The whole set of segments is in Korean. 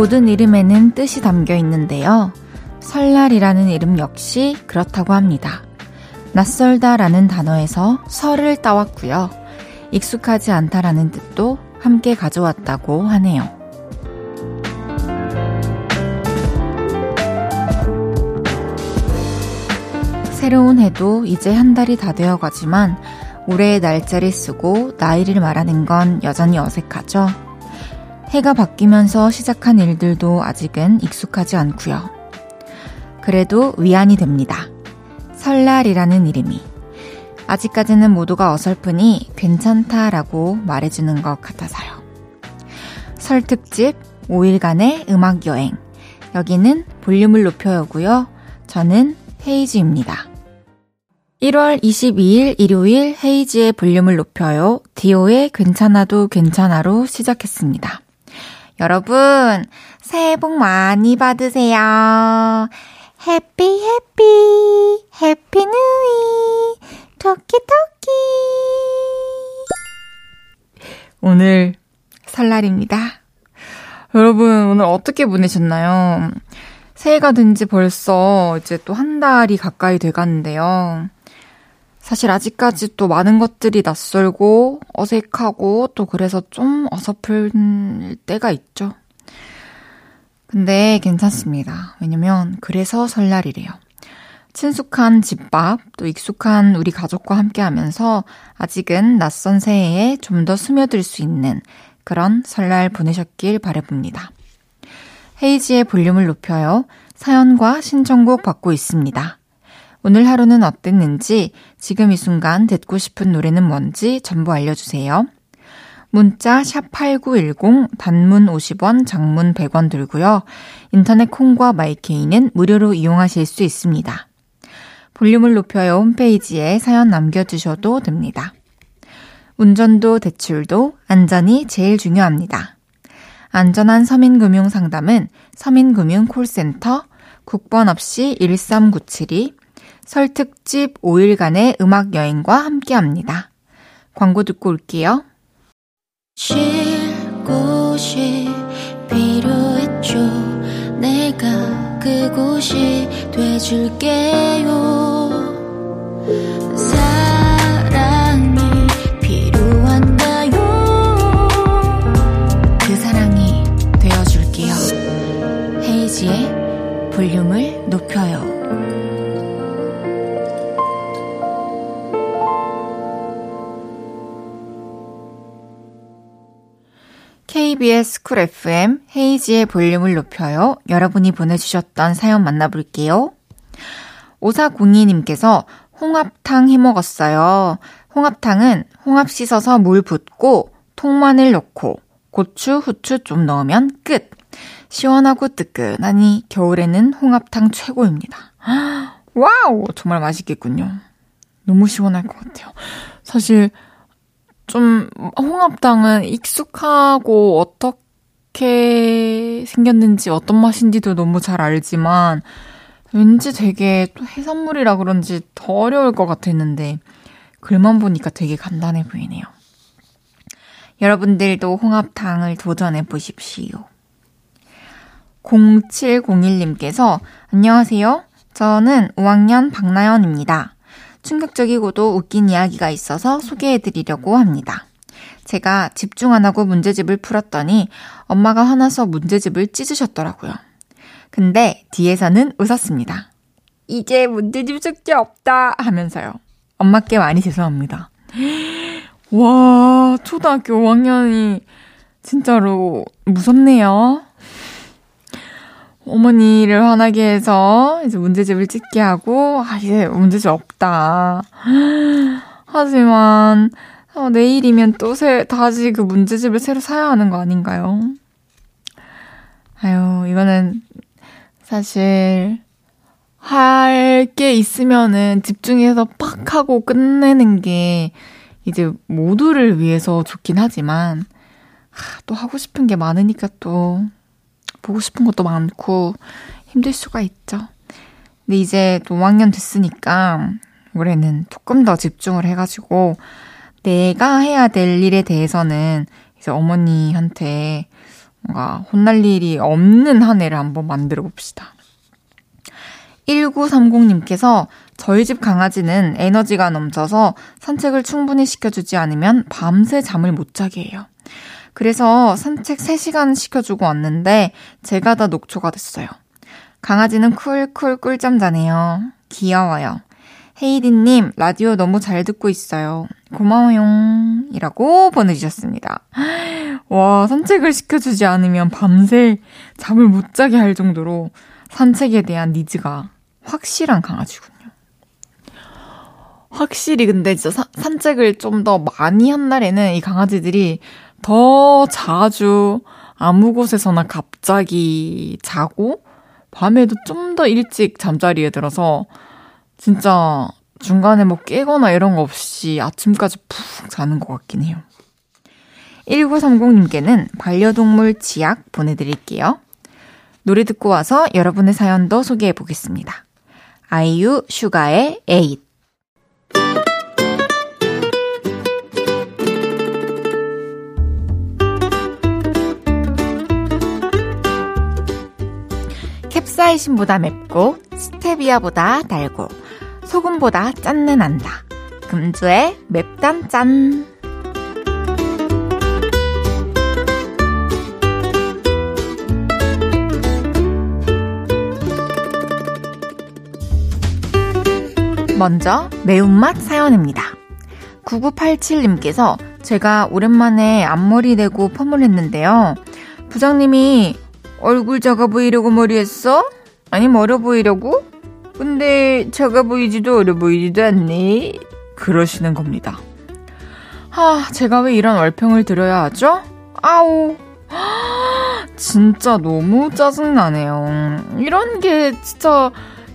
모든 이름에는 뜻이 담겨 있는데요. 설날이라는 이름 역시 그렇다고 합니다. 낯설다라는 단어에서 설을 따왔고요. 익숙하지 않다라는 뜻도 함께 가져왔다고 하네요. 새로운 해도 이제 한 달이 다 되어 가지만 올해의 날짜를 쓰고 나이를 말하는 건 여전히 어색하죠. 해가 바뀌면서 시작한 일들도 아직은 익숙하지 않고요. 그래도 위안이 됩니다. 설날이라는 이름이. 아직까지는 모두가 어설프니 괜찮다라고 말해주는 것 같아서요. 설 특집 5일간의 음악 여행. 여기는 볼륨을 높여요고요. 저는 헤이즈입니다. 1월 22일 일요일 헤이지의 볼륨을 높여요. 디오의 괜찮아도 괜찮아로 시작했습니다. 여러분, 새해 복 많이 받으세요. 해피 해피 해피 뉴이 토끼 토끼 오늘 설날입니다. 여러분 오늘 어떻게 보내셨나요? 새해가 된 지 벌써 이제 또 한 달이 가까이 돼가는데요. 사실 아직까지 또 많은 것들이 낯설고 어색하고 또 그래서 좀 어설플 때가 있죠. 근데 괜찮습니다. 왜냐면 그래서 설날이래요. 친숙한 집밥, 또 익숙한 우리 가족과 함께 하면서 아직은 낯선 새해에 좀 더 스며들 수 있는 그런 설날 보내셨길 바라봅니다. 헤이지의 볼륨을 높여요. 사연과 신청곡 받고 있습니다. 오늘 하루는 어땠는지, 지금 이 순간 듣고 싶은 노래는 뭔지 전부 알려주세요. 문자 샵8910 단문 50원, 장문 100원 들고요. 인터넷 콩과 마이케이는 무료로 이용하실 수 있습니다. 볼륨을 높여요 홈페이지에 사연 남겨주셔도 됩니다. 운전도 대출도 안전이 제일 중요합니다. 안전한 서민금융 상담은 서민금융콜센터 국번 없이 1397이 설 특집 5일간의 음악 여행과 함께 합니다. 광고 듣고 올게요. 쉴 곳이 필요했죠. 내가 그곳이 돼줄게요. 그 볼륨을 높여요. KBS 쿨 FM 헤이즈의 볼륨을 높여요. 여러분이 보내주셨던 사연 만나볼게요. 5402님께서 홍합탕 해 먹었어요. 홍합탕은 홍합 씻어서 물 붓고 통마늘 넣고 고추, 후추 좀 넣으면 끝. 시원하고 뜨끈하니 겨울에는 홍합탕 최고입니다. 와우! 정말 맛있겠군요. 너무 시원할 것 같아요. 사실 좀 홍합탕은 익숙하고 어떻게 생겼는지 어떤 맛인지도 너무 잘 알지만 왠지 되게 또 해산물이라 그런지 더 어려울 것 같았는데 글만 보니까 되게 간단해 보이네요. 여러분들도 홍합탕을 도전해 보십시오. 0701님께서 안녕하세요. 저는 5학년 박나연입니다. 충격적이고도 웃긴 이야기가 있어서 소개해드리려고 합니다. 제가 집중 안 하고 문제집을 풀었더니 엄마가 화나서 문제집을 찢으셨더라고요. 근데 뒤에서는 웃었습니다. 이제 문제집 숙제 없다 하면서요. 엄마께 많이 죄송합니다. 와, 초등학교 5학년이 진짜로 무섭네요. 어머니를 화나게 해서 이제 문제집을 찍게 하고, 아, 이제 문제집 없다. 하지만, 어, 내일이면 또 새, 다시 그 문제집을 새로 사야 하는 거 아닌가요? 아유, 이거는 사실, 할 게 있으면은 집중해서 팍 하고 끝내는 게 이제 모두를 위해서 좋긴 하지만, 하, 또 하고 싶은 게 많으니까 또 보고 싶은 것도 많고 힘들 수가 있죠. 근데 이제 또 5학년 됐으니까 올해는 조금 더 집중을 해가지고 내가 해야 될 일에 대해서는 이제 어머니한테 뭔가 혼날 일이 없는 한 해를 한번 만들어 봅시다. 1930님께서 저희 집 강아지는 에너지가 넘쳐서 산책을 충분히 시켜주지 않으면 밤새 잠을 못 자게 해요. 그래서 산책 3시간 시켜주고 왔는데 제가 다 녹초가 됐어요. 강아지는 쿨쿨 꿀잠 자네요. 귀여워요. 헤이즈님, 라디오 너무 잘 듣고 있어요. 고마워요. 이라고 보내주셨습니다. 와, 산책을 시켜주지 않으면 밤새 잠을 못 자게 할 정도로 산책에 대한 needs가 확실한 강아지군요. 확실히 근데 진짜 사, 산책을 좀 더 많이 한 날에는 이 강아지들이 더 자주 아무 곳에서나 갑자기 자고 밤에도 좀 더 일찍 잠자리에 들어서 진짜 중간에 뭐 깨거나 이런 거 없이 아침까지 푹 자는 것 같긴 해요. 1930님께는 반려동물 치약 보내드릴게요. 노래 듣고 와서 여러분의 사연도 소개해 보겠습니다. 아이유 슈가의 에잇. 캡사이신보다 맵고 스테비아보다 달고 소금보다 짠내 난다. 금주의 맵단 짠. 먼저 매운맛 사연입니다. 9987님께서 제가 오랜만에 앞머리 내고 펌을 했는데요. 부장님이 얼굴 작아 보이려고 머리 했어? 아니, 멀어 보이려고? 근데 작아 보이지도 어려 보이지도 않네. 그러시는 겁니다. 아, 제가 왜 이런 얼평을 드려야 하죠? 아우. 진짜 너무 짜증나네요. 이런 게 진짜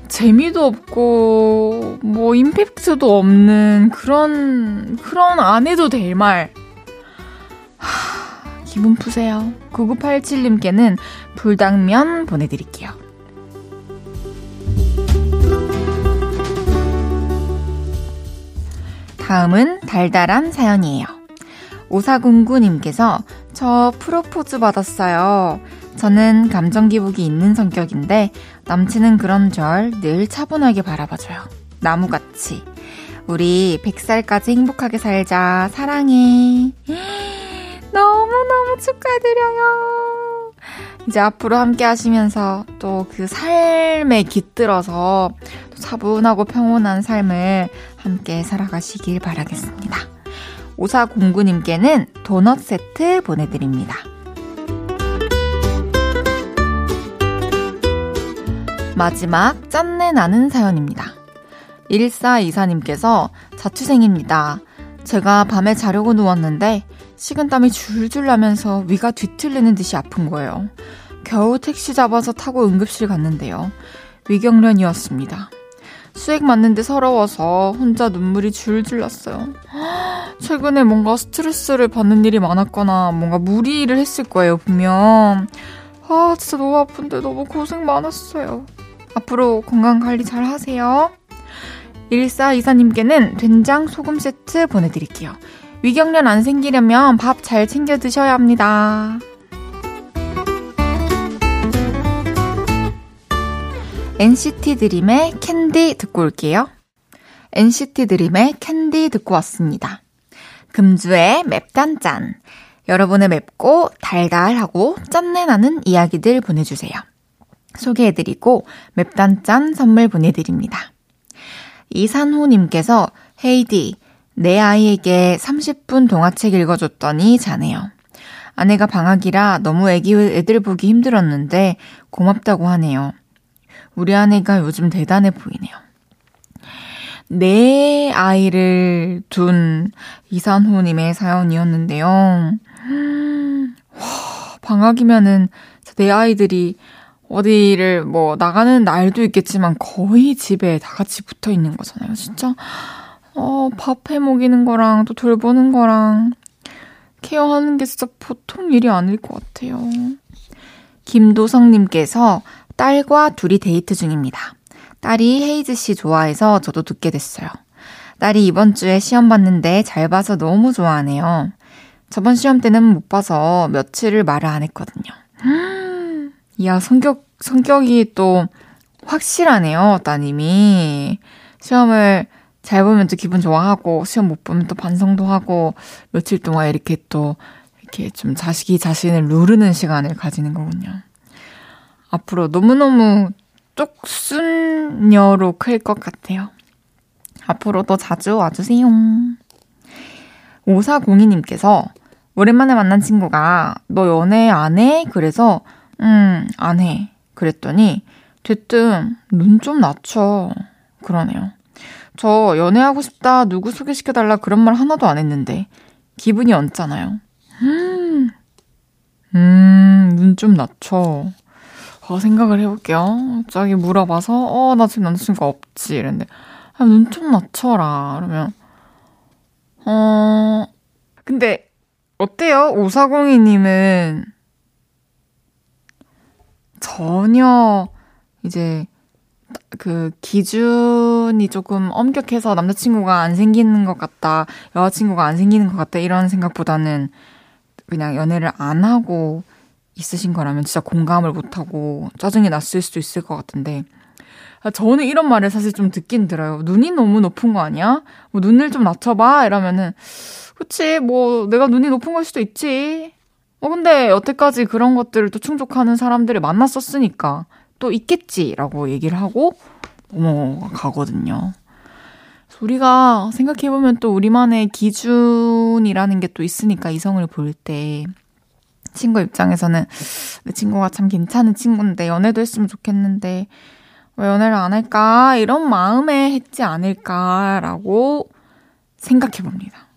재미도 없고, 뭐, 임팩트도 없는 그런, 그런 안 해도 될 말. 하, 기분 푸세요. 9987님께는 불당면 보내드릴게요. 다음은 달달한 사연이에요. 오사공구님께서 저 프로포즈 받았어요. 저는 감정 기복이 있는 성격인데 남친은 그런 절 늘 차분하게 바라봐줘요. 나무같이. 우리 100살까지 행복하게 살자. 사랑해. 너무너무 축하드려요. 이제 앞으로 함께 하시면서 또 그 삶에 깃들어서 또 차분하고 평온한 삶을 함께 살아가시길 바라겠습니다. 오사공구님께는 도넛 세트 보내드립니다. 마지막 짠내 나는 사연입니다. 1424님께서 자취생입니다. 제가 밤에 자려고 누웠는데 식은땀이 줄줄 나면서 위가 뒤틀리는 듯이 아픈 거예요. 겨우 택시 잡아서 타고 응급실 갔는데요. 위경련이었습니다. 수액 맞는데 서러워서 혼자 눈물이 줄줄 났어요. 최근에 뭔가 스트레스를 받는 일이 많았거나 뭔가 무리를 했을 거예요, 분명. 아, 진짜 너무 아픈데 너무 고생 많았어요. 앞으로 건강 관리 잘 하세요. 1424님께는 된장 소금 세트 보내드릴게요. 위경련 안 생기려면 밥 잘 챙겨 드셔야 합니다. NCT 드림의 캔디 듣고 올게요. NCT 드림의 캔디 듣고 왔습니다. 금주의 맵단짠. 여러분의 맵고 달달하고 짠내 나는 이야기들 보내주세요. 소개해드리고 맵단짠 선물 보내드립니다. 이산호님께서 헤이디, 내 아이에게 30분 동화책 읽어줬더니 자네요. 아내가 방학이라 너무 애기 애들 보기 힘들었는데 고맙다고 하네요. 우리 아내가 요즘 대단해 보이네요. 내 아이를 둔 이산호님의 사연이었는데요. 와, 방학이면은 내 아이들이 어디를 뭐 나가는 날도 있겠지만 거의 집에 다 같이 붙어 있는 거잖아요. 진짜 어, 밥 해 먹이는 거랑 또 돌보는 거랑 케어하는 게 진짜 보통 일이 아닐 것 같아요. 김도성님께서 딸과 둘이 데이트 중입니다. 딸이 헤이즈 씨 좋아해서 저도 듣게 됐어요. 딸이 이번 주에 시험 봤는데 잘 봐서 너무 좋아하네요. 저번 시험 때는 못 봐서 며칠을 말을 안 했거든요. 이야, 성격, 성격이 또 확실하네요, 따님이. 시험을 잘 보면 또 기분 좋아하고, 시험 못 보면 또 반성도 하고, 며칠 동안 이렇게 또, 이렇게 좀 자식이 자신을 누르는 시간을 가지는 거군요. 앞으로 너무너무 쪽순녀로 클 것 같아요. 앞으로도 자주 와주세요. 5402님께서 오랜만에 만난 친구가 너 연애 안 해? 그래서 음, 안 해. 그랬더니 대뜸 눈 좀 낮춰. 그러네요. 저 연애하고 싶다, 누구 소개시켜달라 그런 말 하나도 안 했는데 기분이 얹잖아요. 음, 음, 눈 좀 낮춰. 어, 생각을 해볼게요. 갑자기 물어봐서, 어, 나 지금 남자친구가 없지. 이랬는데, 아, 눈 좀 낮춰라. 그러면, 어, 근데, 어때요? 오사공이님은 전혀 이제 그 기준이 조금 엄격해서 남자친구가 안 생기는 것 같다, 여자친구가 안 생기는 것 같다, 이런 생각보다는 그냥 연애를 안 하고 있으신 거라면 진짜 공감을 못하고 짜증이 났을 수도 있을 것 같은데, 저는 이런 말을 사실 좀 듣긴 들어요. 눈이 너무 높은 거 아니야? 뭐 눈을 좀 낮춰봐? 이러면은, 그치, 뭐 내가 눈이 높은 걸 수도 있지. 어, 근데 여태까지 그런 것들을 또 충족하는 사람들을 만났었으니까 또 있겠지라고 얘기를 하고 넘어가거든요. 우리가 생각해보면 또 우리만의 기준이라는 게 또 있으니까 이성을 볼 때 친구 입장에서는 내 친구가 참 괜찮은 친구인데 연애도 했으면 좋겠는데 왜 연애를 안 할까 이런 마음에 했지 않을까라고 생각해봅니다.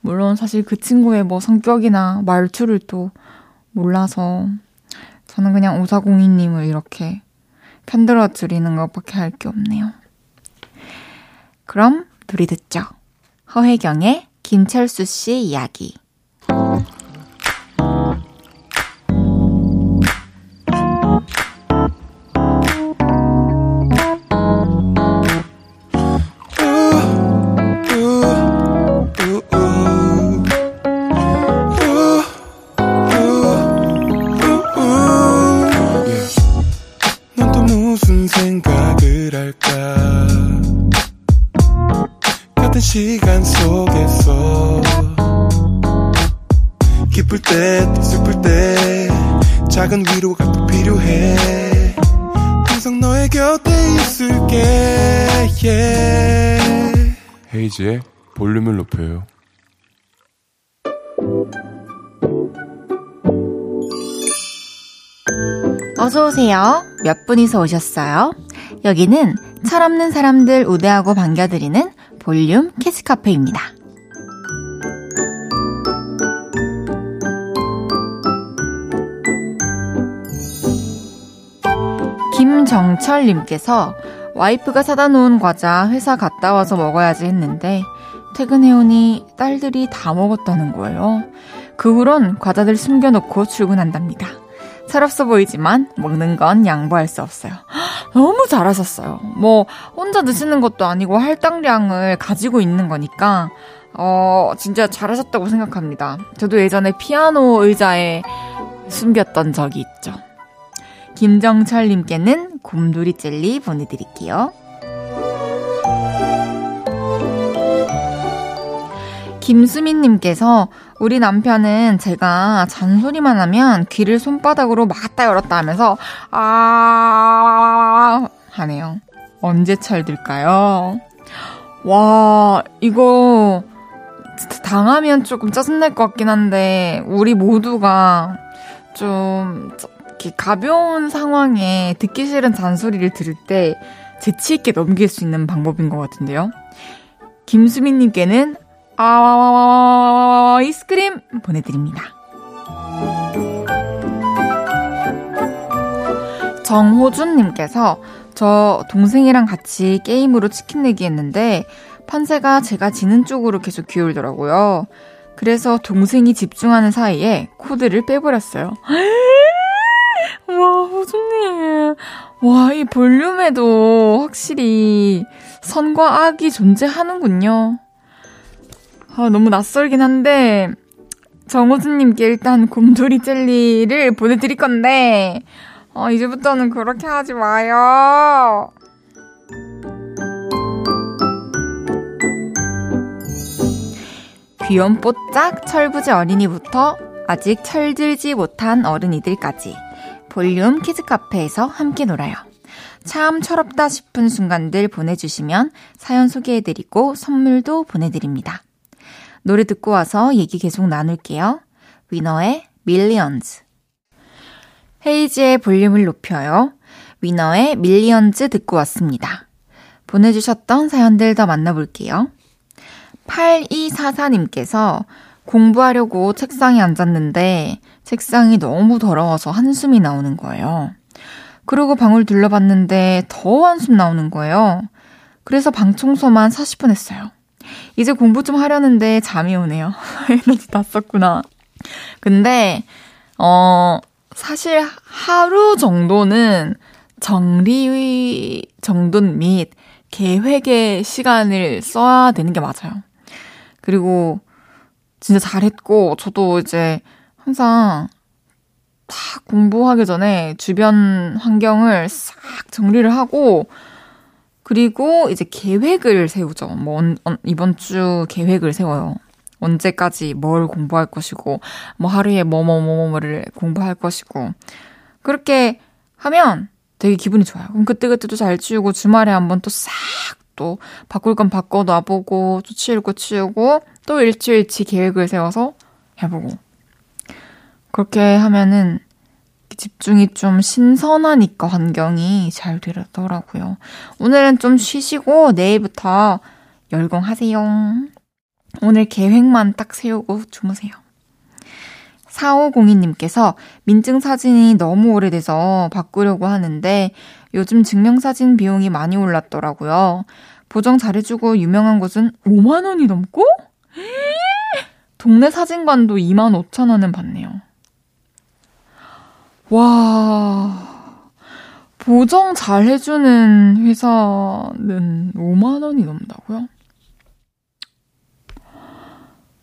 물론 사실 그 친구의 뭐 성격이나 말투를 또 몰라서 저는 그냥 오사공이님을 이렇게 편들어 드리는 것밖에 할 게 없네요. 그럼 둘이 듣죠. 허혜경의 김철수 씨 이야기. 볼륨을 높여요. 어서오세요. 몇 분이서 오셨어요? 여기는 철없는 사람들 우대하고 반겨드리는 볼륨 캐스카페입니다. 김정철님께서 와이프가 사다 놓은 과자 회사 갔다 와서 먹어야지 했는데 퇴근해오니 딸들이 다 먹었다는 거예요. 그 후론 과자들 숨겨놓고 출근한답니다. 철없어 보이지만 먹는 건 양보할 수 없어요. 너무 잘하셨어요. 뭐 혼자 드시는 것도 아니고 할당량을 가지고 있는 거니까 어 진짜 잘하셨다고 생각합니다. 저도 예전에 피아노 의자에 숨겼던 적이 있죠. 김정철님께는 곰돌이 젤리 보내드릴게요. 김수민님께서 우리 남편은 제가 잔소리만 하면 귀를 손바닥으로 막았다 열었다 하면서 아 하네요. 언제 철들까요? 와 이거 당하면 조금 짜증날 것 같긴 한데 우리 모두가 좀 가벼운 상황에 듣기 싫은 잔소리를 들을 때 재치 있게 넘길 수 있는 방법인 것 같은데요. 김수민님께는 아이스크림 보내드립니다. 정호준님께서 저 동생이랑 같이 게임으로 치킨 내기 했는데 판세가 제가 지는 쪽으로 계속 기울더라고요. 그래서 동생이 집중하는 사이에 코드를 빼버렸어요. 와, 호준님. 와, 이 볼륨에도 확실히 선과 악이 존재하는군요. 아, 너무 낯설긴 한데, 정호수님께 일단 곰돌이 젤리를 보내드릴 건데, 어, 이제부터는 그렇게 하지 마요. 귀염뽀짝 철부지 어린이부터 아직 철들지 못한 어른이들까지 볼륨 키즈카페에서 함께 놀아요. 참 철없다 싶은 순간들 보내주시면 사연 소개해드리고 선물도 보내드립니다. 노래 듣고 와서 얘기 계속 나눌게요. 위너의 밀리언즈. 헤이즈의 볼륨을 높여요. 위너의 밀리언즈 듣고 왔습니다. 보내주셨던 사연들 더 만나볼게요. 8244님께서 공부하려고 책상에 앉았는데 책상이 너무 더러워서 한숨이 나오는 거예요. 그러고 방을 둘러봤는데 더 한숨 나오는 거예요. 그래서 방 청소만 40분 했어요. 이제 공부 좀 하려는데 잠이 오네요. 에너지 다 썼구나. 근데, 어, 사실 하루 정도는 정리 정돈 및 계획의 시간을 써야 되는 게 맞아요. 그리고 진짜 잘했고, 저도 이제 항상 다 공부하기 전에 주변 환경을 싹 정리를 하고, 그리고 이제 계획을 세우죠. 뭐, 언, 언, 이번 주 계획을 세워요. 언제까지 뭘 공부할 것이고, 뭐 하루에 뭐뭐뭐뭐를 공부할 것이고. 그렇게 하면 되게 기분이 좋아요. 그럼 그때그때 또 잘 치우고, 주말에 한번 또 싹 또 바꿀 건 바꿔 놔보고, 또거 치우고, 또 일주일치 계획을 세워서 해보고. 그렇게 하면은 집중이 좀 신선하니까 환경이 잘 되더라고요. 오늘은 좀 쉬시고 내일부터 열공하세요. 오늘 계획만 딱 세우고 주무세요. 4502님께서 민증 사진이 너무 오래돼서 바꾸려고 하는데 요즘 증명사진 비용이 많이 올랐더라고요. 보정 잘해주고 유명한 곳은 5만원이 넘고? 동네 사진관도 2만 5천 원은 받네요. 와, 보정 잘 해주는 회사는 5만 원이 넘다고요?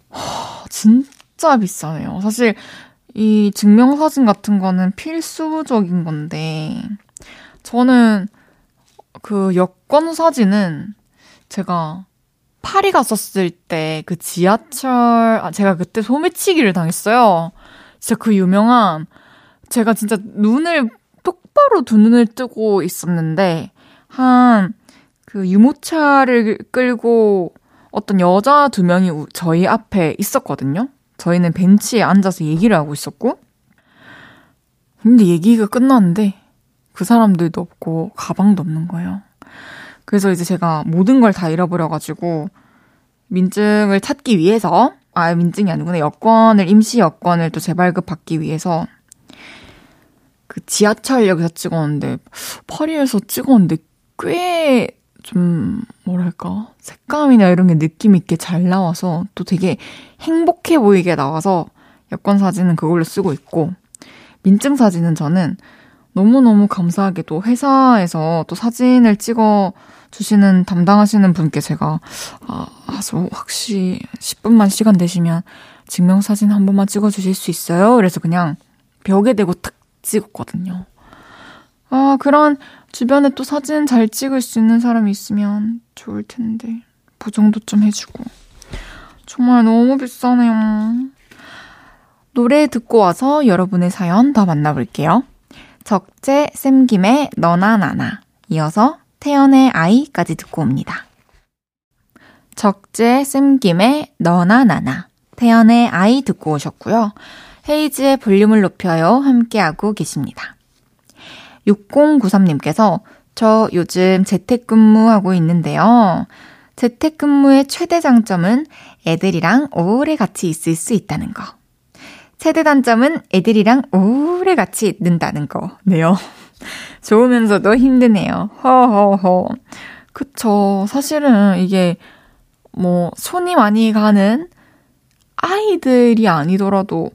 하, 진짜 비싸네요. 사실 이 증명사진 같은 거는 필수적인 건데, 저는 그 여권 사진은 제가 파리 갔었을 때 그 지하철, 아, 제가 그때 소매치기를 당했어요. 진짜 그 유명한, 제가 진짜 눈을 똑바로 두 눈을 뜨고 있었는데, 한, 그 유모차를 끌고 어떤 여자 두 명이 저희 앞에 있었거든요. 저희는 벤치에 앉아서 얘기를 하고 있었고, 근데 얘기가 끝났는데, 그 사람들도 없고, 가방도 없는 거예요. 그래서 이제 제가 모든 걸 다 잃어버려가지고 민증을 찾기 위해서 아 민증이 아니구나 여권을 임시 여권을 또 재발급 받기 위해서 그 지하철역에서 찍었는데 파리에서 찍었는데 꽤 좀 뭐랄까 색감이나 이런 게 느낌 있게 잘 나와서 또 되게 행복해 보이게 나와서 여권 사진은 그걸로 쓰고 있고 민증 사진은 저는 너무너무 감사하게도 회사에서 또 사진을 찍어 주시는 담당하시는 분께 제가 아, 아주 혹시 10분만 시간 되시면 증명사진 한 번만 찍어 주실 수 있어요? 그래서 그냥 벽에 대고 탁 찍었거든요. 아, 그런 주변에 또 사진 잘 찍을 수 있는 사람이 있으면 좋을 텐데. 보정도 좀 해주고. 정말 너무 비싸네요. 노래 듣고 와서 여러분의 사연 더 만나볼게요. 적재 쌤김의 너나 나나. 이어서 태연의 아이까지 듣고 옵니다. 적재 쌤김의 너나 나나, 태연의 아이 듣고 오셨고요. 헤이즈의 볼륨을 높여요 함께하고 계십니다. 6093님께서 저 요즘 재택근무하고 있는데요. 재택근무의 최대 장점은 애들이랑 오래 같이 있을 수 있다는 거. 최대 단점은 애들이랑 오래 같이 있는다는 거네요. 좋으면서도 힘드네요. 허허허. 그쵸. 사실은 이게 뭐 손이 많이 가는 아이들이 아니더라도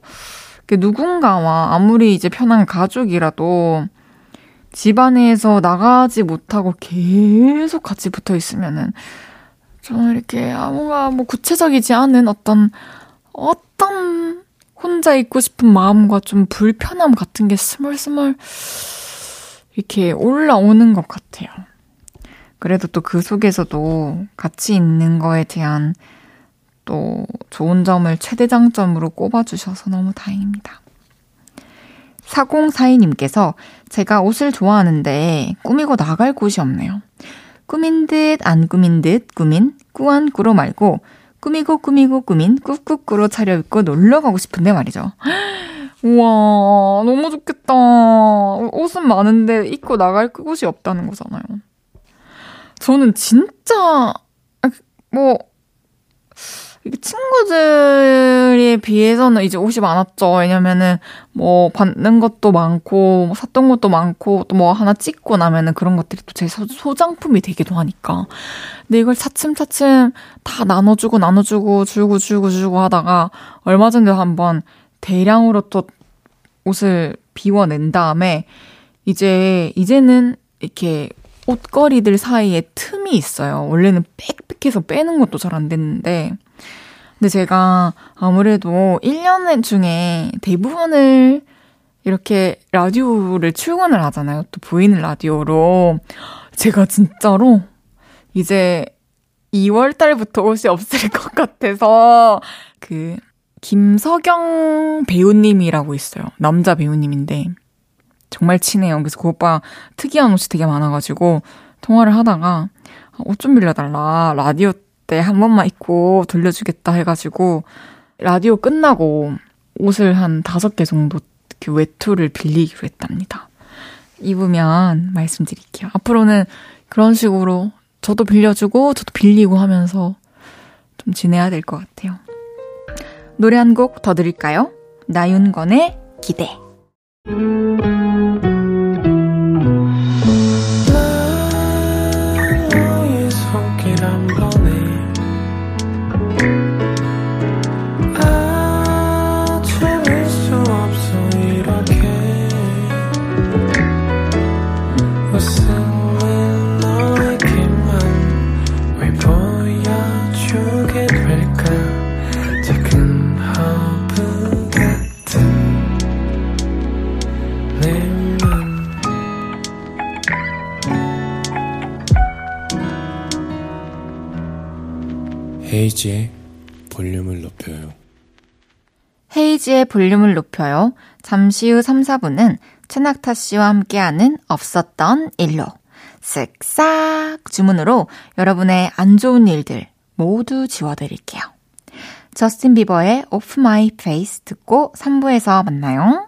누군가와 아무리 이제 편한 가족이라도 집 안에서 나가지 못하고 계속 같이 붙어 있으면은 저는 이렇게 뭔가 뭐 구체적이지 않은 어떤 어떤 혼자 있고 싶은 마음과 좀 불편함 같은 게 스멀스멀 이렇게 올라오는 것 같아요. 그래도 또 그 속에서도 같이 있는 거에 대한 또 좋은 점을 최대 장점으로 꼽아주셔서 너무 다행입니다. 4042님께서 제가 옷을 좋아하는데 꾸미고 나갈 곳이 없네요. 꾸민 듯 안 꾸민 듯 꾸민 꾸안 꾸로 말고 꾸미고 꾸미고 꾸민 꾹꾹꾸로 차려입고 놀러 가고 싶은데 말이죠. 우와 너무 좋겠다. 옷은 많은데 입고 나갈 곳이 없다는 거잖아요. 저는 진짜 뭐 친구들에 비해서는 이제 옷이 많았죠. 왜냐면은 뭐 받는 것도 많고 뭐 샀던 것도 많고 또 뭐 하나 찍고 나면은 그런 것들이 또 제 소장품이 되기도 하니까. 근데 이걸 차츰차츰 다 나눠주고 나눠주고 주고 주고 주고 하다가 얼마 전에 한번 대량으로 또 옷을 비워낸 다음에 이제 이제는 이렇게 옷걸이들 사이에 틈이 있어요. 원래는 빽빽해서 빼는 것도 잘 안 됐는데 근데 제가 아무래도 1년 중에 대부분을 이렇게 라디오를 출근을 하잖아요. 또 보이는 라디오로. 제가 진짜로 이제 2월 달부터 옷이 없을 것 같아서 그 김석영 배우님이라고 있어요. 남자 배우님인데 정말 친해요. 그래서 그 오빠 특이한 옷이 되게 많아가지고 통화를 하다가 옷 좀 빌려달라. 라디오 때 한 번만 입고 돌려주겠다 해가지고 라디오 끝나고 옷을 한 다섯 개 정도 그 외투를 빌리기로 했답니다. 입으면 말씀드릴게요. 앞으로는 그런 식으로 저도 빌려주고 저도 빌리고 하면서 좀 지내야 될 것 같아요. 노래 한 곡 더 드릴까요? 나윤건의 기대. 헤이지의 볼륨을 높여요. 헤이지의 볼륨을 높여요. 잠시 후 3, 4분은 최낙타 씨와 함께하는 없었던 일로 쓱싹 주문으로 여러분의 안 좋은 일들 모두 지워드릴게요. 저스틴 비버의 Off My Face 듣고 3부에서 만나요.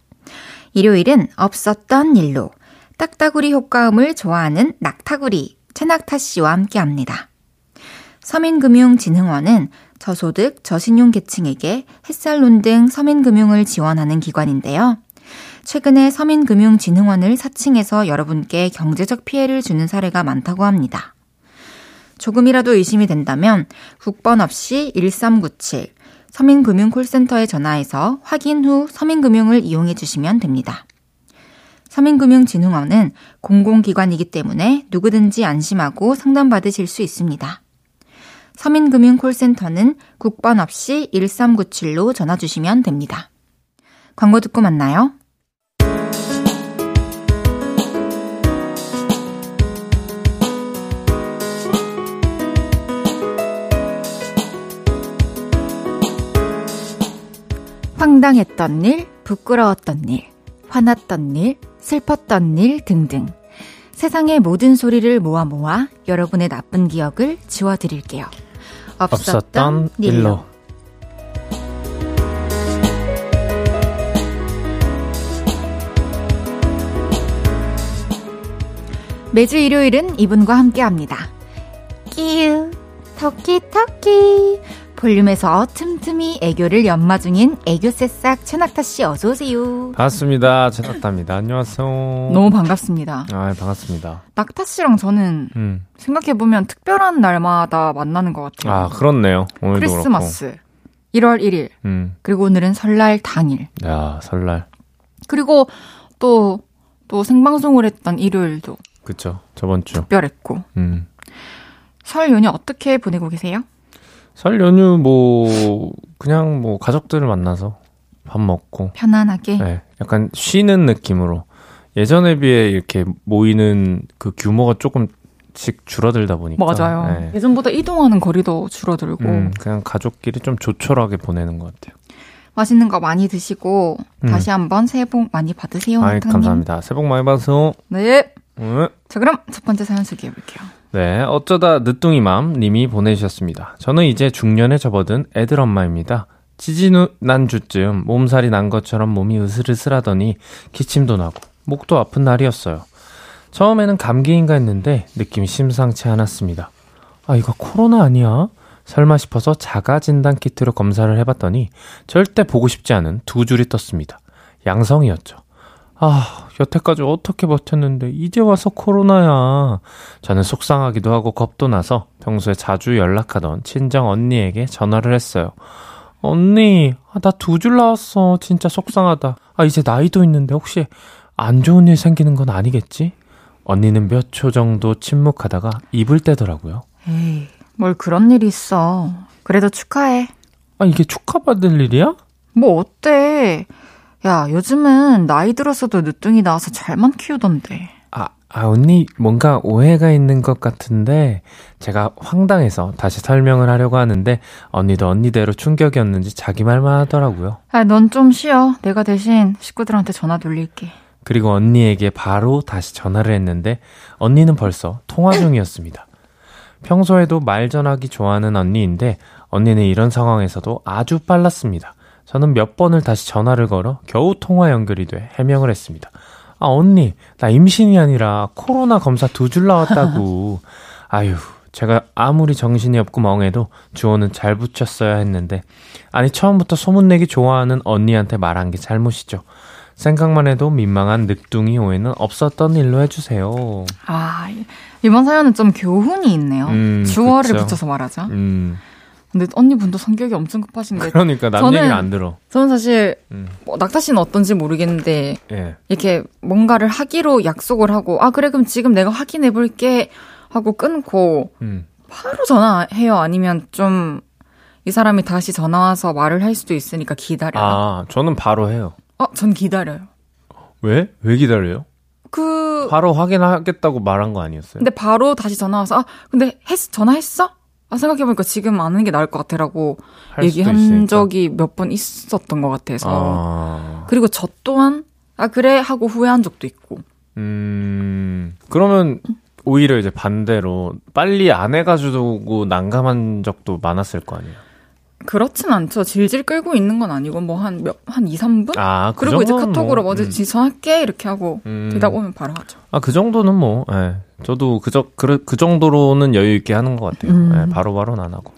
일요일은 없었던 일로 딱따구리 효과음을 좋아하는 낙타구리 최낙타 씨와 함께 합니다. 서민금융진흥원은 저소득, 저신용 계층에게 햇살론 등 서민금융을 지원하는 기관인데요. 최근에 서민금융진흥원을 사칭해서 여러분께 경제적 피해를 주는 사례가 많다고 합니다. 조금이라도 의심이 된다면 국번 없이 1397 서민금융콜센터에 전화해서 확인 후 서민금융을 이용해 주시면 됩니다. 서민금융진흥원은 공공기관이기 때문에 누구든지 안심하고 상담받으실 수 있습니다. 서민금융콜센터는 국번 없이 1397로 전화 주시면 됩니다. 광고 듣고 만나요. 황당했던 일, 부끄러웠던 일, 화났던 일, 슬펐던 일 등등. 세상의 모든 소리를 모아 모아 여러분의 나쁜 기억을 지워드릴게요. 없었던, 없었던 일로. 매주 일요일은 이분과 함께 합니다. 끼우 토끼토끼 볼륨에서 틈틈이 애교를 연마 중인 애교 새싹 최낙타 씨 어서 오세요. 반갑습니다. 최낙타입니다. 안녕하세요. 너무 반갑습니다. 아, 반갑습니다. 낙타 씨랑 저는 음. 생각해 보면 특별한 날마다 만나는 것 같아요. 아, 그렇네요. 오늘도 크리스마스. 그렇고. 1월 1일. 음. 그리고 오늘은 설날 당일. 야, 설날. 그리고 또, 또 생방송을 했던 일요일도. 그쵸. 저번 주. 특별했고. 음. 설 연휴 어떻게 보내고 계세요? 설 연휴 뭐 그냥 뭐 가족들을 만나서 밥 먹고 편안하게 네, 약간 쉬는 느낌으로 예전에 비해 이렇게 모이는 그 규모가 조금씩 줄어들다 보니까 맞아요. 네. 예전보다 이동하는 거리도 줄어들고 음, 그냥 가족끼리 좀 조촐하게 보내는 것 같아요. 맛있는 거 많이 드시고 음. 다시 한번 새해 복 많이 받으세요. 아, 감사합니다. 새해 복 많이 받으세요. 네. 네. 자 그럼 첫 번째 사연 소개해 볼게요. 네, 어쩌다 늦둥이맘 님이 보내주셨습니다. 저는 이제 중년에 접어든 애들 엄마입니다. 지지난 주쯤 몸살이 난 것처럼 몸이 으슬으슬하더니 기침도 나고 목도 아픈 날이었어요. 처음에는 감기인가 했는데 느낌이 심상치 않았습니다. 아, 이거 코로나 아니야? 설마 싶어서 자가 진단 키트로 검사를 해봤더니 절대 보고 싶지 않은 두 줄이 떴습니다. 양성이었죠. 아, 여태까지 어떻게 버텼는데 이제 와서 코로나야. 저는 속상하기도 하고 겁도 나서 평소에 자주 연락하던 친정 언니에게 전화를 했어요. 언니, 아, 나 두 줄 나왔어. 진짜 속상하다. 아, 이제 나이도 있는데 혹시 안 좋은 일 생기는 건 아니겠지? 언니는 몇 초 정도 침묵하다가 입을 떼더라고요. 에이, 뭘 그런 일이 있어. 그래도 축하해. 아, 이게 축하받을 일이야? 뭐 어때? 야, 요즘은 나이 들어서도 늦둥이 나와서 잘만 키우던데. 아, 아, 언니, 뭔가 오해가 있는 것 같은데, 제가 황당해서 다시 설명을 하려고 하는데, 언니도 언니대로 충격이었는지 자기 말만 하더라고요. 아, 넌 좀 쉬어. 내가 대신 식구들한테 전화 돌릴게. 그리고 언니에게 바로 다시 전화를 했는데, 언니는 벌써 통화 중이었습니다. 평소에도 말 전하기 좋아하는 언니인데, 언니는 이런 상황에서도 아주 빨랐습니다. 저는 몇 번을 다시 전화를 걸어 겨우 통화 연결이 돼 해명을 했습니다. 아, 언니, 나 임신이 아니라 코로나 검사 두 줄 나왔다고. 아유, 제가 아무리 정신이 없고 멍해도 주어는 잘 붙였어야 했는데, 아니, 처음부터 소문내기 좋아하는 언니한테 말한 게 잘못이죠. 생각만 해도 민망한 늑둥이 오해는 없었던 일로 해주세요. 아, 이번 사연은 좀 교훈이 있네요. 음, 주어를 그쵸. 붙여서 말하자. 음. 근데 언니분도 성격이 엄청 급하신데. 그러니까 남 저는, 얘기를 안 들어. 저는 사실 음. 뭐 낙타 씨는 어떤지 모르겠는데 예. 이렇게 뭔가를 하기로 약속을 하고 아 그래 그럼 지금 내가 확인해 볼게 하고 끊고 음. 바로 전화해요. 아니면 좀 이 사람이 다시 전화 와서 말을 할 수도 있으니까 기다려요. 아 저는 바로 해요. 어, 전 기다려요. 왜? 왜 기다려요? 그 바로 확인하겠다고 말한 거 아니었어요? 근데 바로 다시 전화 와서 아 근데 했 전화했어? 아, 생각해보니까 지금 아는 게 나을 것 같아라고 얘기한 적이 몇 번 있었던 것 같아서. 아. 그리고 저 또한, 아, 그래? 하고 후회한 적도 있고. 음, 그러면 오히려 이제 반대로 빨리 안 해가지고 난감한 적도 많았을 거 아니에요? 그렇진 않죠. 질질 끌고 있는 건 아니고 뭐 한 몇 한 2, 3분? 아, 그 그리고 이제 카톡으로 뭐, 뭐 음. 전화할게 이렇게 하고 음. 대답 오면 바로 하죠. 아, 그 정도는 뭐 예. 저도 그저 그, 그 정도로는 여유 있게 하는 것 같아요. 음. 예, 바로 바로는 안 하고.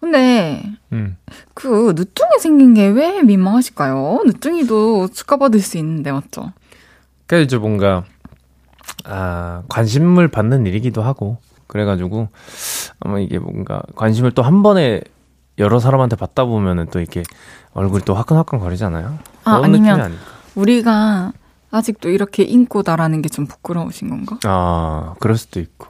근데 음. 그 늦둥이 생긴 게 왜 민망하실까요? 늦둥이도 축하받을 수 있는데 맞죠? 그러니까 이제 뭔가 아, 관심을 받는 일이기도 하고 그래가지고 아마 이게 뭔가 관심을 또 한 번에 여러 사람한테 받다 보면은 또 이렇게 얼굴이 또 화끈화끈 거리잖아요. 아, 아니면 우리가 아직도 이렇게 인고다라는 게 좀 부끄러우신 건가? 아, 그럴 수도 있고.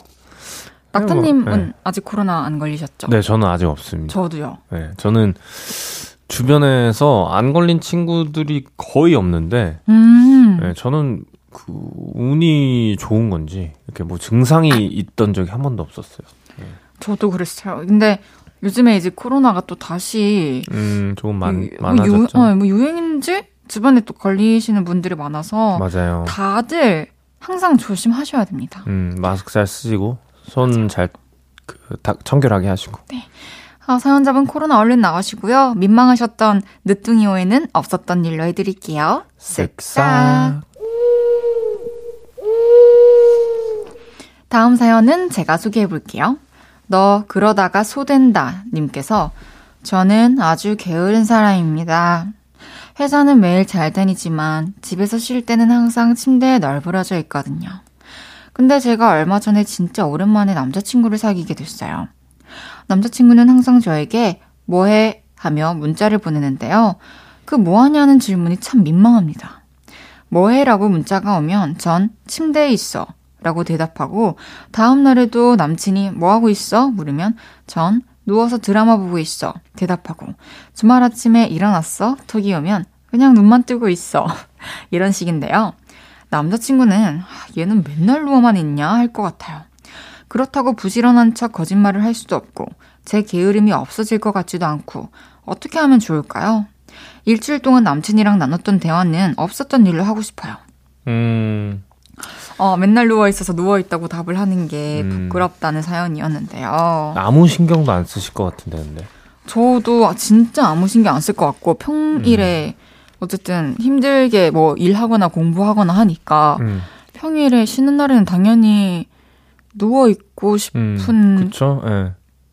낙타님은 뭐, 네. 아직 코로나 안 걸리셨죠? 네, 저는 아직 없습니다. 저도요. 네, 저는 주변에서 안 걸린 친구들이 거의 없는데, 음. 네, 저는 그 운이 좋은 건지 이렇게 뭐 증상이 있던 적이 한 번도 없었어요. 네. 저도 그랬어요. 근데 요즘에 이제 코로나가 또 다시 음, 조금 많, 뭐 많아졌죠. 유, 어, 뭐 유행인지 주변에 또 걸리시는 분들이 많아서 맞아요. 다들 항상 조심하셔야 됩니다. 음, 마스크 잘 쓰시고 손 잘 그, 청결하게 하시고. 네. 아, 사연자분 코로나 얼른 나가시고요. 민망하셨던 늦둥이 오해는 없었던 일로 해드릴게요. 쓱싹. 다음 사연은 제가 소개해 볼게요. 너 그러다가 소된다 님께서 저는 아주 게으른 사람입니다. 회사는 매일 잘 다니지만 집에서 쉴 때는 항상 침대에 널브러져 있거든요. 근데 제가 얼마 전에 진짜 오랜만에 남자친구를 사귀게 됐어요. 남자친구는 항상 저에게 뭐해? 하며 문자를 보내는데요. 그 뭐하냐는 질문이 참 민망합니다. 뭐해? 라고 문자가 오면 전 침대에 있어. 라고 대답하고 다음 날에도 남친이 뭐 하고 있어? 물으면 전 누워서 드라마 보고 있어. 대답하고 주말 아침에 일어났어? 톡이 오면 그냥 눈만 뜨고 있어. 이런 식인데요. 남자친구는 얘는 맨날 누워만 있냐 할 것 같아요. 그렇다고 부지런한 척 거짓말을 할 수도 없고 제 게으름이 없어질 것 같지도 않고 어떻게 하면 좋을까요? 일주일 동안 남친이랑 나눴던 대화는 없었던 일로 하고 싶어요. 음, 어, 맨날 누워있어서 누워있다고 답을 하는 게 음. 부끄럽다는 사연이었는데요. 아무 신경도 안 쓰실 것 같은데, 근데. 저도 진짜 아무 신경 안 쓸 것 같고, 평일에 어쨌든 힘들게 뭐 일하거나 공부하거나 하니까, 음, 평일에 쉬는 날에는 당연히 누워있고 음, 싶은 그쵸, 예.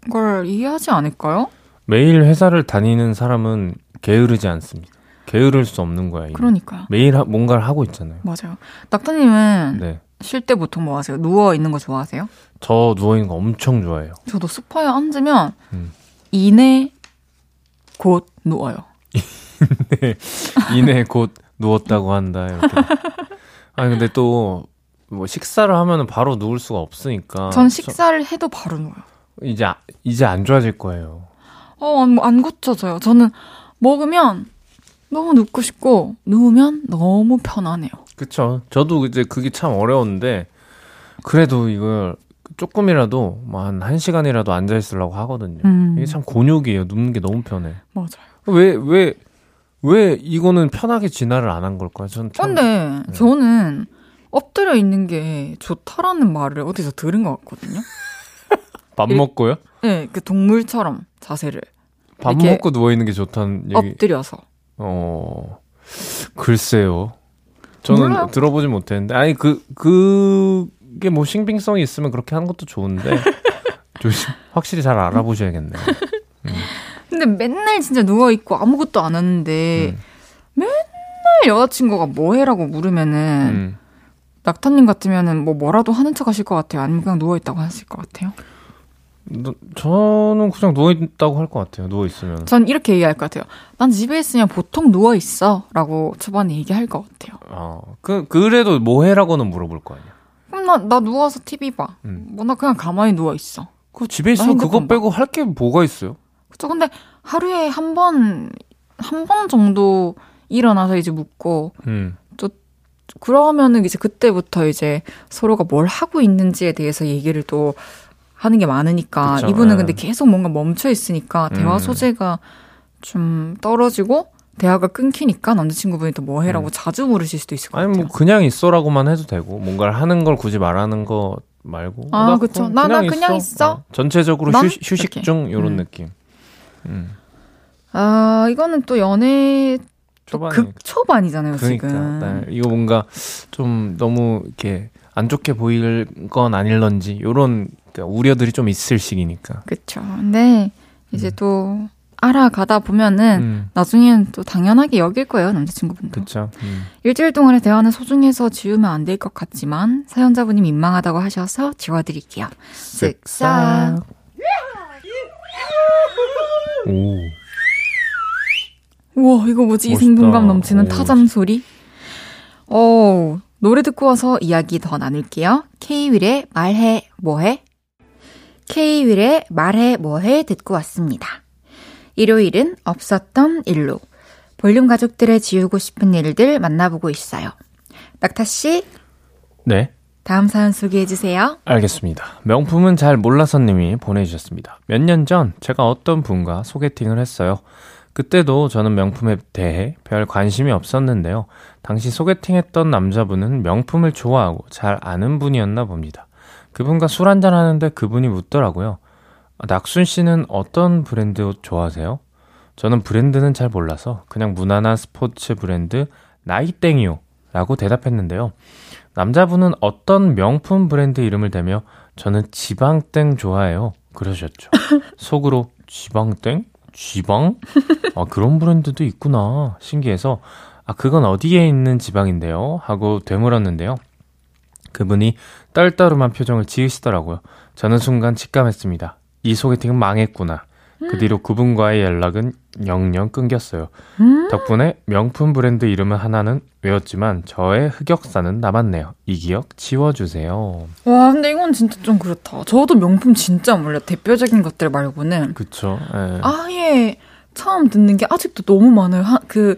걸 이해하지 않을까요? 매일 회사를 다니는 사람은 게으르지 않습니다. 게으를 수 없는 거야. 이미. 그러니까요. 매일 하- 뭔가를 하고 있잖아요. 맞아요. 낙타님은 네. 쉴 때 보통 뭐 하세요? 누워 있는 거 좋아하세요? 저 누워 있는 거 엄청 좋아해요. 저도 소파에 앉으면 음. 이내 곧 누워요. 이내 곧 누웠다고 한다, 이렇게. 아니, 근데 또, 뭐, 식사를 하면은 바로 누울 수가 없으니까. 전 식사를 해도 바로 누워요. 저- 이제, 아- 이제 안 좋아질 거예요. 어, 안, 안 고쳐져요. 저는 먹으면 너무 눕고 싶고, 누우면 너무 편하네요. 그쵸. 저도 이제 그게 참 어려운데, 그래도 이걸 조금이라도, 뭐, 한, 한 시간이라도 앉아 있으려고 하거든요. 음, 이게 참 곤욕이에요. 눕는 게 너무 편해. 맞아요. 왜, 왜, 왜 이거는 편하게 진화를 안 한 걸까요? 전 참. 근데 저는 엎드려 있는 게 좋다라는 말을 어디서 들은 것 같거든요. 밥 일- 먹고요? 네, 그 동물처럼 자세를 밥 먹고 누워 있는 게 좋다는 얘기. 엎드려서. 어, 글쎄요. 저는 몰라요. 들어보지 못했는데. 아니, 그, 그게 뭐 신빙성이 있으면 그렇게 하는 것도 좋은데. 조심, 확실히 잘 알아보셔야겠네요. 근데 맨날 진짜 누워 있고 아무것도 안 하는데 음. 맨날 여자친구가 뭐 해라고 물으면은 음. 낙타님 같으면은 뭐 뭐라도 하는 척 하실 것 같아요. 아니면 그냥 누워 있다고 하실 것 같아요. 너- 저는 그냥 누워있다고 할 것 같아요. 누워있으면. 전 이렇게 얘기할 것 같아요. 난 집에 있으면 보통 누워 있어 라고 초반에 얘기할 것 같아요. 어, 그, 그래도 뭐 해라고는 물어볼 거 아니야. 그럼 나, 나 누워서 TV 봐. 음. 뭐 나 그냥 가만히 누워 있어. 그 집에 나 있으면 그거. 빼고 할 게 뭐가 있어요? 그쵸? 근데 하루에 한 번, 한 번 정도 일어나서 이제 묻고, 음. 그러면은 이제 그때부터 이제 서로가 뭘 하고 있는지에 대해서 얘기를 또 하는 게 많으니까 그쵸, 이분은 예. 근데 계속 뭔가 멈춰 있으니까 대화 음. 소재가 좀 떨어지고 대화가 끊기니까 남자친구분이 또 뭐 해라고 자주 물으실 수도 있을 것 음. 아니, 같아요. 뭐, 그냥 있어라고만 해도 되고, 뭔가를 하는 걸 굳이 말하는 거 말고. 아, 나 그쵸. 그냥 나- 나 그냥 있어. 어, 전체적으로 난 휴, 휴식 이렇게. 중, 요런 음. 느낌. 음. 아 이거는 또 연애 또 초반에. 극초반이잖아요 그러니까. 지금. 네, 이거 뭔가 좀 너무 이렇게 안 좋게 보일 건 아닐런지, 요런 그러니까 우려들이 좀 있을 시기니까. 그쵸. 근데 이제 또 알아가다 보면은 음. 나중엔 또 당연하게 여길 거예요 남자친구분도. 그쵸. 음. 일주일 동안의 대화는 소중해서 지우면 안 될 것 같지만 사연자분이 민망하다고 하셔서 지워드릴게요. 쓱싹. 오. 우와 이거 뭐지 멋있다. 생동감 넘치는 오. 타잔 소리. 어 노래 듣고 와서 이야기 더 나눌게요. K-윌의 말해 뭐해? K-윌의 말해 뭐해 듣고 왔습니다. 일요일은 없었던 일로 볼륨 가족들의 지우고 싶은 일들 만나보고 있어요. 낙타 씨 네. 다음 사연 소개해 주세요. 알겠습니다. 명품은 잘 몰라서 님이 보내주셨습니다. 몇 년 전 제가 어떤 분과 소개팅을 했어요. 그때도 저는 명품에 대해 별 관심이 없었는데요. 당시 소개팅했던 남자분은 명품을 좋아하고 잘 아는 분이었나 봅니다. 그분과 술 한잔 하는데 그분이 묻더라고요. 아, 낙순 씨는 어떤 브랜드 옷 좋아하세요? 저는 브랜드는 잘 몰라서 그냥 무난한 스포츠 브랜드 나이땡이요 라고 대답했는데요. 남자분은 어떤 명품 브랜드 이름을 대며 저는 지방땡 좋아해요 그러셨죠. 속으로 지방땡? 지방? 아, 그런 브랜드도 있구나. 신기해서, 아, 그건 어디에 있는 지방인데요? 하고 되물었는데요. 그분이 떨떠름한 표정을 지으시더라고요. 저는 순간 직감했습니다. 이 소개팅은 망했구나. 그 뒤로 그분과의 연락은 영영 끊겼어요. 음? 덕분에 명품 브랜드 이름은 하나는 외웠지만 저의 흑역사는 남았네요. 이 기억 지워주세요. 와, 근데 이건 진짜 좀 그렇다. 저도 명품 진짜 몰라. 대표적인 것들 말고는. 그쵸. 예. 아예 처음 듣는 게 아직도 너무 많아요. 하, 그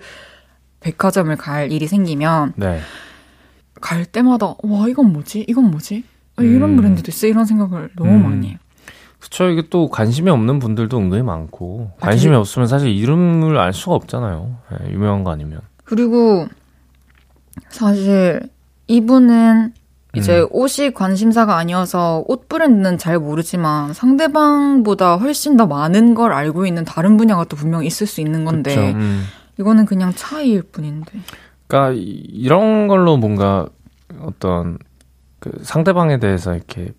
백화점을 갈 일이 생기면 네. 갈 때마다 와 이건 뭐지? 이건 뭐지? 아, 이런 음. 브랜드도 있어 이런 생각을 너무 음. 많이 해요. 그쵸. 이게 또 관심이 없는 분들도 은근히 많고, 관심이 없으면 사실 이름을 알 수가 없잖아요. 네, 유명한 거 아니면. 그리고, 사실, 이분은 이제 음. 옷이 관심사가 아니어서 옷 브랜드는 잘 모르지만 상대방보다 훨씬 더 많은 걸 알고 있는 다른 분야가 또 분명 있을 수 있는 건데, 음. 이거는 그냥 차이일 뿐인데. 그러니까 이런 걸로 뭔가 어떤 그 상대방에 대해서 이렇게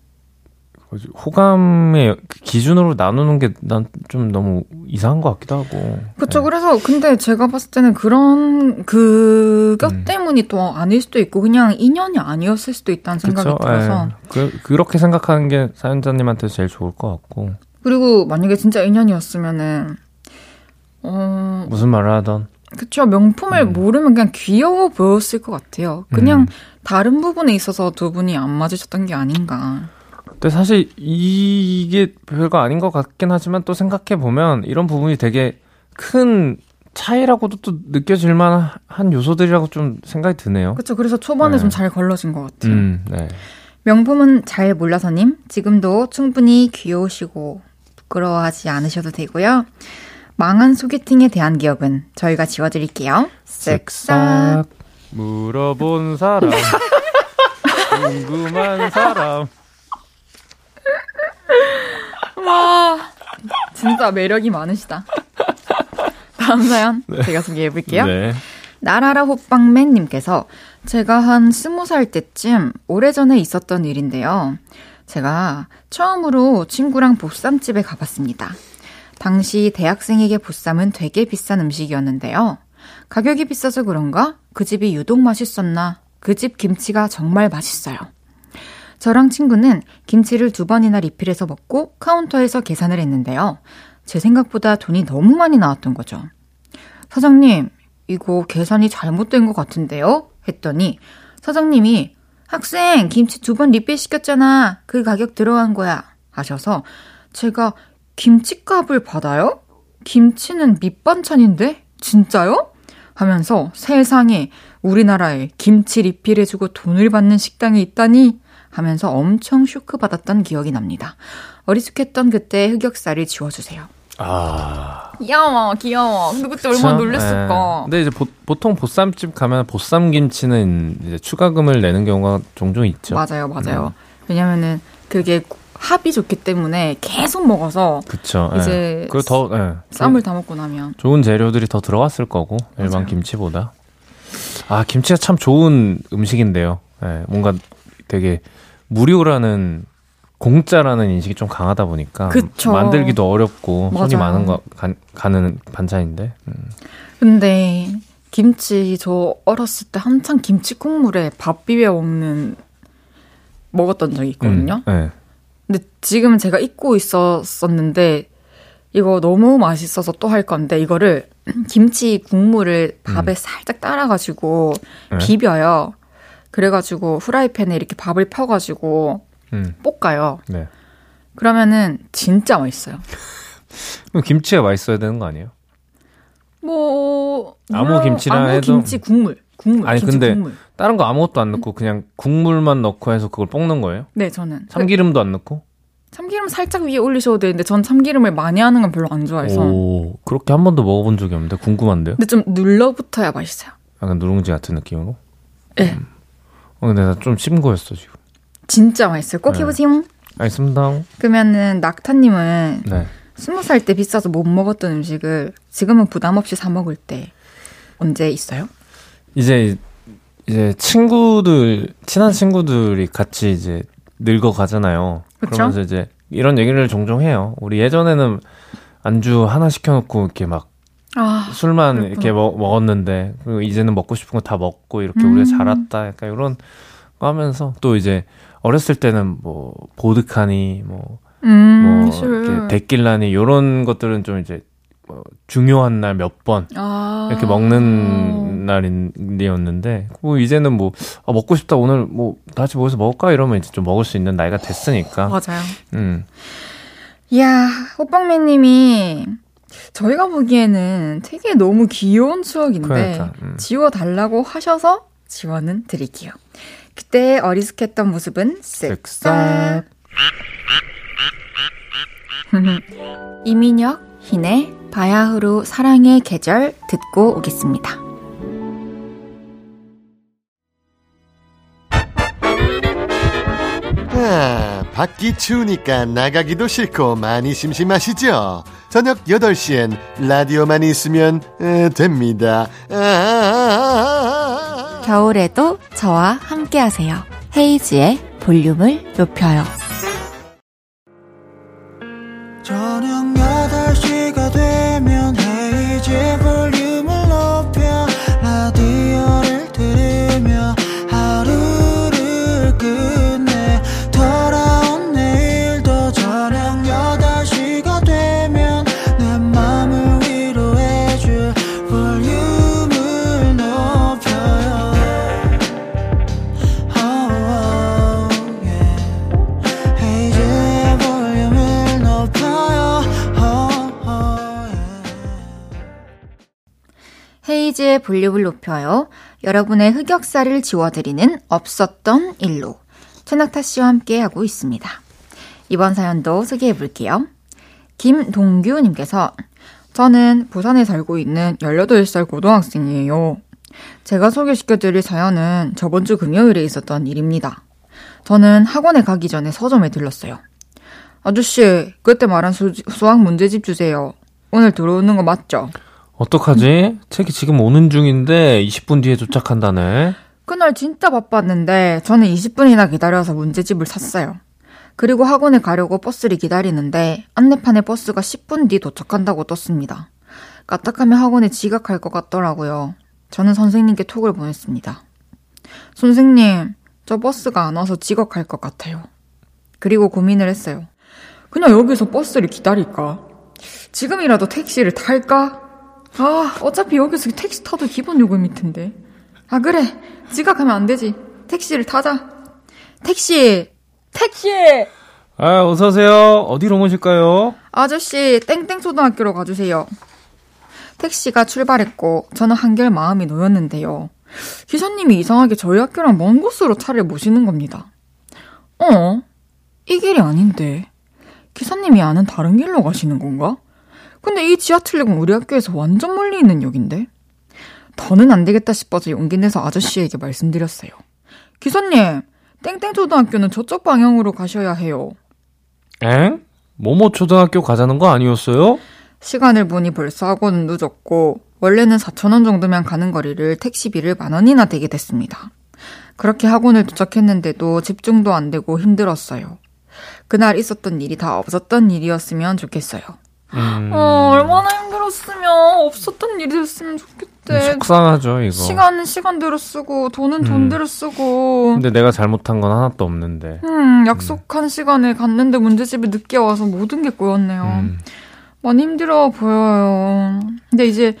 호감의 기준으로 나누는 게 난 좀 너무 이상한 것 같기도 하고. 그렇죠. 네. 그래서 근데 제가 봤을 때는 그런 그것 음. 때문이 또 아닐 수도 있고 그냥 인연이 아니었을 수도 있다는 생각이 그쵸? 들어서. 네. 그, 그렇게 생각하는 게 사연자님한테 제일 좋을 것 같고. 그리고 만약에 진짜 인연이었으면은 어 무슨 말을 하던. 그쵸 명품을 음. 모르면 그냥 귀여워 보였을 것 같아요. 그냥 음. 다른 부분에 있어서 두 분이 안 맞으셨던 게 아닌가. 근데 사실 이게 별거 아닌 것 같긴 하지만 또 생각해 보면 이런 부분이 되게 큰 차이라고도 또 느껴질 만한 요소들이라고 좀 생각이 드네요. 그렇죠. 그래서 초반에 네. 좀잘 걸러진 것 같아요. 음, 네. 명품은 잘 몰라서님 지금도 충분히 귀여우시고 부끄러워하지 않으셔도 되고요. 망한 소개팅에 대한 기억은 저희가 지워드릴게요. 쓱싹 물어본 사람 궁금한 사람 와, 진짜 매력이 많으시다. 다음 사연 네. 제가 소개해 볼게요. 네. 나라라 호빵맨님께서 제가 한 스무 살 때쯤 오래전에 있었던 일인데요. 제가 처음으로 친구랑 보쌈집에 가봤습니다. 당시 대학생에게 보쌈은 되게 비싼 음식이었는데요. 가격이 비싸서 그런가? 그 집이 유독 맛있었나? 그 집 김치가 정말 맛있어요. 저랑 친구는 김치를 두 번이나 리필해서 먹고 카운터에서 계산을 했는데요. 제 생각보다 돈이 너무 많이 나왔던 거죠. 사장님, 이거 계산이 잘못된 것 같은데요? 했더니 사장님이 학생, 김치 두 번 리필 시켰잖아. 그 가격 들어간 거야. 하셔서 제가 김치값을 받아요? 김치는 밑반찬인데? 진짜요? 하면서 세상에 우리나라에 김치 리필해주고 돈을 받는 식당이 있다니 하면서 엄청 쇼크 받았던 기억이 납니다. 어리숙했던 그때 흑역사를 지워주세요. 아. 귀여워, 귀여워. 근데 그때 그쵸? 얼마나 놀랬을까. 네. 근데 이제 보, 통 보쌈집 가면 보쌈 김치는 이제 추가금을 내는 경우가 종종 있죠. 맞아요, 맞아요. 음. 왜냐면은 그게 합이 좋기 때문에 계속 먹어서 그쵸. 예. 이제 그리고 더 네. 쌈을 다 먹고 나면 좋은 재료들이 더 들어갔을 거고 일반 맞아요. 김치보다 아 김치가 참 좋은 음식인데요. 네. 뭔가 되게 무료라는 공짜라는 인식이 좀 강하다 보니까 그쵸. 만들기도 어렵고 맞아요. 손이 많은 거 가, 가는 반찬인데. 음. 근데 김치 저 어렸을 때 한창 김치 국물에 밥 비벼 먹는 먹었던 적이 있거든요. 음, 네. 근데 지금은 제가 잊고 있었었는데 이거 너무 맛있어서 또 할 건데 이거를 김치 국물을 밥에 음. 살짝 따라가지고 네. 비벼요. 그래가지고 후라이팬에 이렇게 밥을 펴가지고 음. 볶아요. 네. 그러면은 진짜 맛있어요. 그럼 김치가 맛있어야 되는 거 아니에요? 뭐 아무 김치랑 아무 해도 김치 국물 국물 아니 근데 국물. 다른 거 아무것도 안 넣고 그냥 국물만 넣고 해서 그걸 볶는 거예요? 네 저는 참기름도 안 넣고 참기름 살짝 위에 올리셔도 되는데 전 참기름을 많이 하는 건 별로 안 좋아해서 오, 그렇게 한 번도 먹어본 적이 없는데 궁금한데요? 근데 좀 눌러붙어야 맛있어요. 약간 누룽지 같은 느낌으로? 네. 음. 어, 근데 나 좀 심고였어, 지금. 진짜 맛있어요. 꼭 네. 해보세요. 알겠습니다. 그러면은, 낙타님은 네. 20살 때 비싸서 못 먹었던 음식을 지금은 부담 없이 사 먹을 때 언제 있어요? 이제, 이제 친구들, 친한 친구들이 같이 이제 늙어 가잖아요. 그러면서 이제 이런 얘기를 종종 해요. 우리 예전에는 안주 하나 시켜놓고 이렇게 막 아, 술만 그렇구나. 이렇게 먹, 먹었는데 그리고 이제는 먹고 싶은 거 다 먹고 이렇게 음. 우리가 자랐다 약간 이런 거 하면서 또 이제 어렸을 때는 뭐 보드카니 뭐, 음, 뭐 이렇게 데킬라니 요런 것들은 좀 이제 뭐 중요한 날 몇번 아~ 이렇게 먹는 날이었는데 뭐 이제는 뭐 아, 먹고 싶다 오늘 뭐 다시 모여서 먹을까 이러면 이제 좀 먹을 수 있는 나이가 됐으니까 맞아요. 음. 이야 호빵맨님이 저희가 보기에는 되게 너무 귀여운 추억인데 그러니까, 음. 지워달라고 하셔서 지원은 드릴게요. 그때 어리숙했던 모습은 쓱싹. 이민혁, 희네, 바야흐로 사랑의 계절 듣고 오겠습니다. 아, 밖이 추우니까 나가기도 싫고 많이 심심하시죠? 저녁 8시엔 라디오만 있으면 에, 됩니다. 아, 겨울에도 저와 함께 하세요. 헤이지의 볼륨을 높여요. 저녁 헤 헤이지의 볼륨을 높여요. 여러분의 흑역사를 지워드리는 없었던 일로 최낙타 씨와 함께 하고 있습니다. 이번 사연도 소개해 볼게요. 김동규 님께서 저는 부산에 살고 있는 18살 고등학생이에요. 제가 소개시켜 드릴 사연은 저번 주 금요일에 있었던 일입니다. 저는 학원에 가기 전에 서점에 들렀어요. 아저씨, 그때 말한 수, 수학 문제집 주세요. 오늘 들어오는 거 맞죠? 어떡하지? 책이 지금 오는 중인데 20분 뒤에 도착한다네. 그날 진짜 바빴는데 저는 20분이나 기다려서 문제집을 샀어요. 그리고 학원에 가려고 버스를 기다리는데 안내판에 버스가 10분 뒤 도착한다고 떴습니다. 까딱하면 학원에 지각할 것 같더라고요. 저는 선생님께 톡을 보냈습니다. 선생님, 저 버스가 안 와서 지각할 것 같아요. 그리고 고민을 했어요. 그냥 여기서 버스를 기다릴까? 지금이라도 택시를 탈까? 아, 어차피 여기서 택시 타도 기본 요금일 텐데. 아, 그래. 지각하면 안 되지. 택시를 타자. 택시! 택시! 아, 어서오세요. 어디로 오실까요? 아저씨, 땡땡초등학교로 가주세요. 택시가 출발했고, 저는 한결 마음이 놓였는데요. 기사님이 이상하게 저희 학교랑 먼 곳으로 차를 모시는 겁니다. 어? 이 길이 아닌데. 기사님이 아는 다른 길로 가시는 건가? 근데 이 지하철역은 우리 학교에서 완전 멀리 있는 역인데? 더는 안 되겠다 싶어서 용기 내서 아저씨에게 말씀드렸어요. 기사님, 땡땡초등학교는 저쪽 방향으로 가셔야 해요. 엥? 모모 초등학교 가자는 거 아니었어요? 시간을 보니 벌써 학원은 늦었고 원래는 4천원 정도면 가는 거리를 택시비를 만 원이나 되게 됐습니다. 그렇게 학원을 도착했는데도 집중도 안 되고 힘들었어요. 그날 있었던 일이 다 없었던 일이었으면 좋겠어요. 음... 어, 얼마나 힘들었으면 없었던 일이 됐으면 좋겠대. 속상하죠, 이거. 시간은 시간대로 쓰고, 돈은 음. 돈대로 쓰고. 근데 내가 잘못한 건 하나도 없는데. 음, 약속한 음. 시간에 갔는데 문제집에 늦게 와서 모든 게 꼬였네요. 음. 많이 힘들어 보여요. 근데 이제,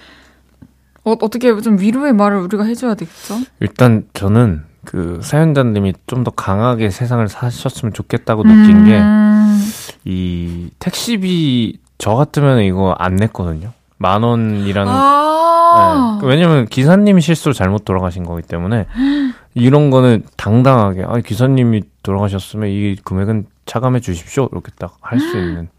어, 어떻게 좀 위로의 말을 우리가 해줘야 되겠죠? 일단 저는 그 사연자님이 좀 더 강하게 세상을 사셨으면 좋겠다고 느낀 게, 음. 이 택시비 저 같으면 이거 안 냈거든요. 만 원이라는. 아~ 네. 왜냐면 기사님이 실수로 잘못 돌아가신 거기 때문에 이런 거는 당당하게 아 기사님이 돌아가셨으면 이 금액은 차감해 주십시오 이렇게 딱 할 수 있는.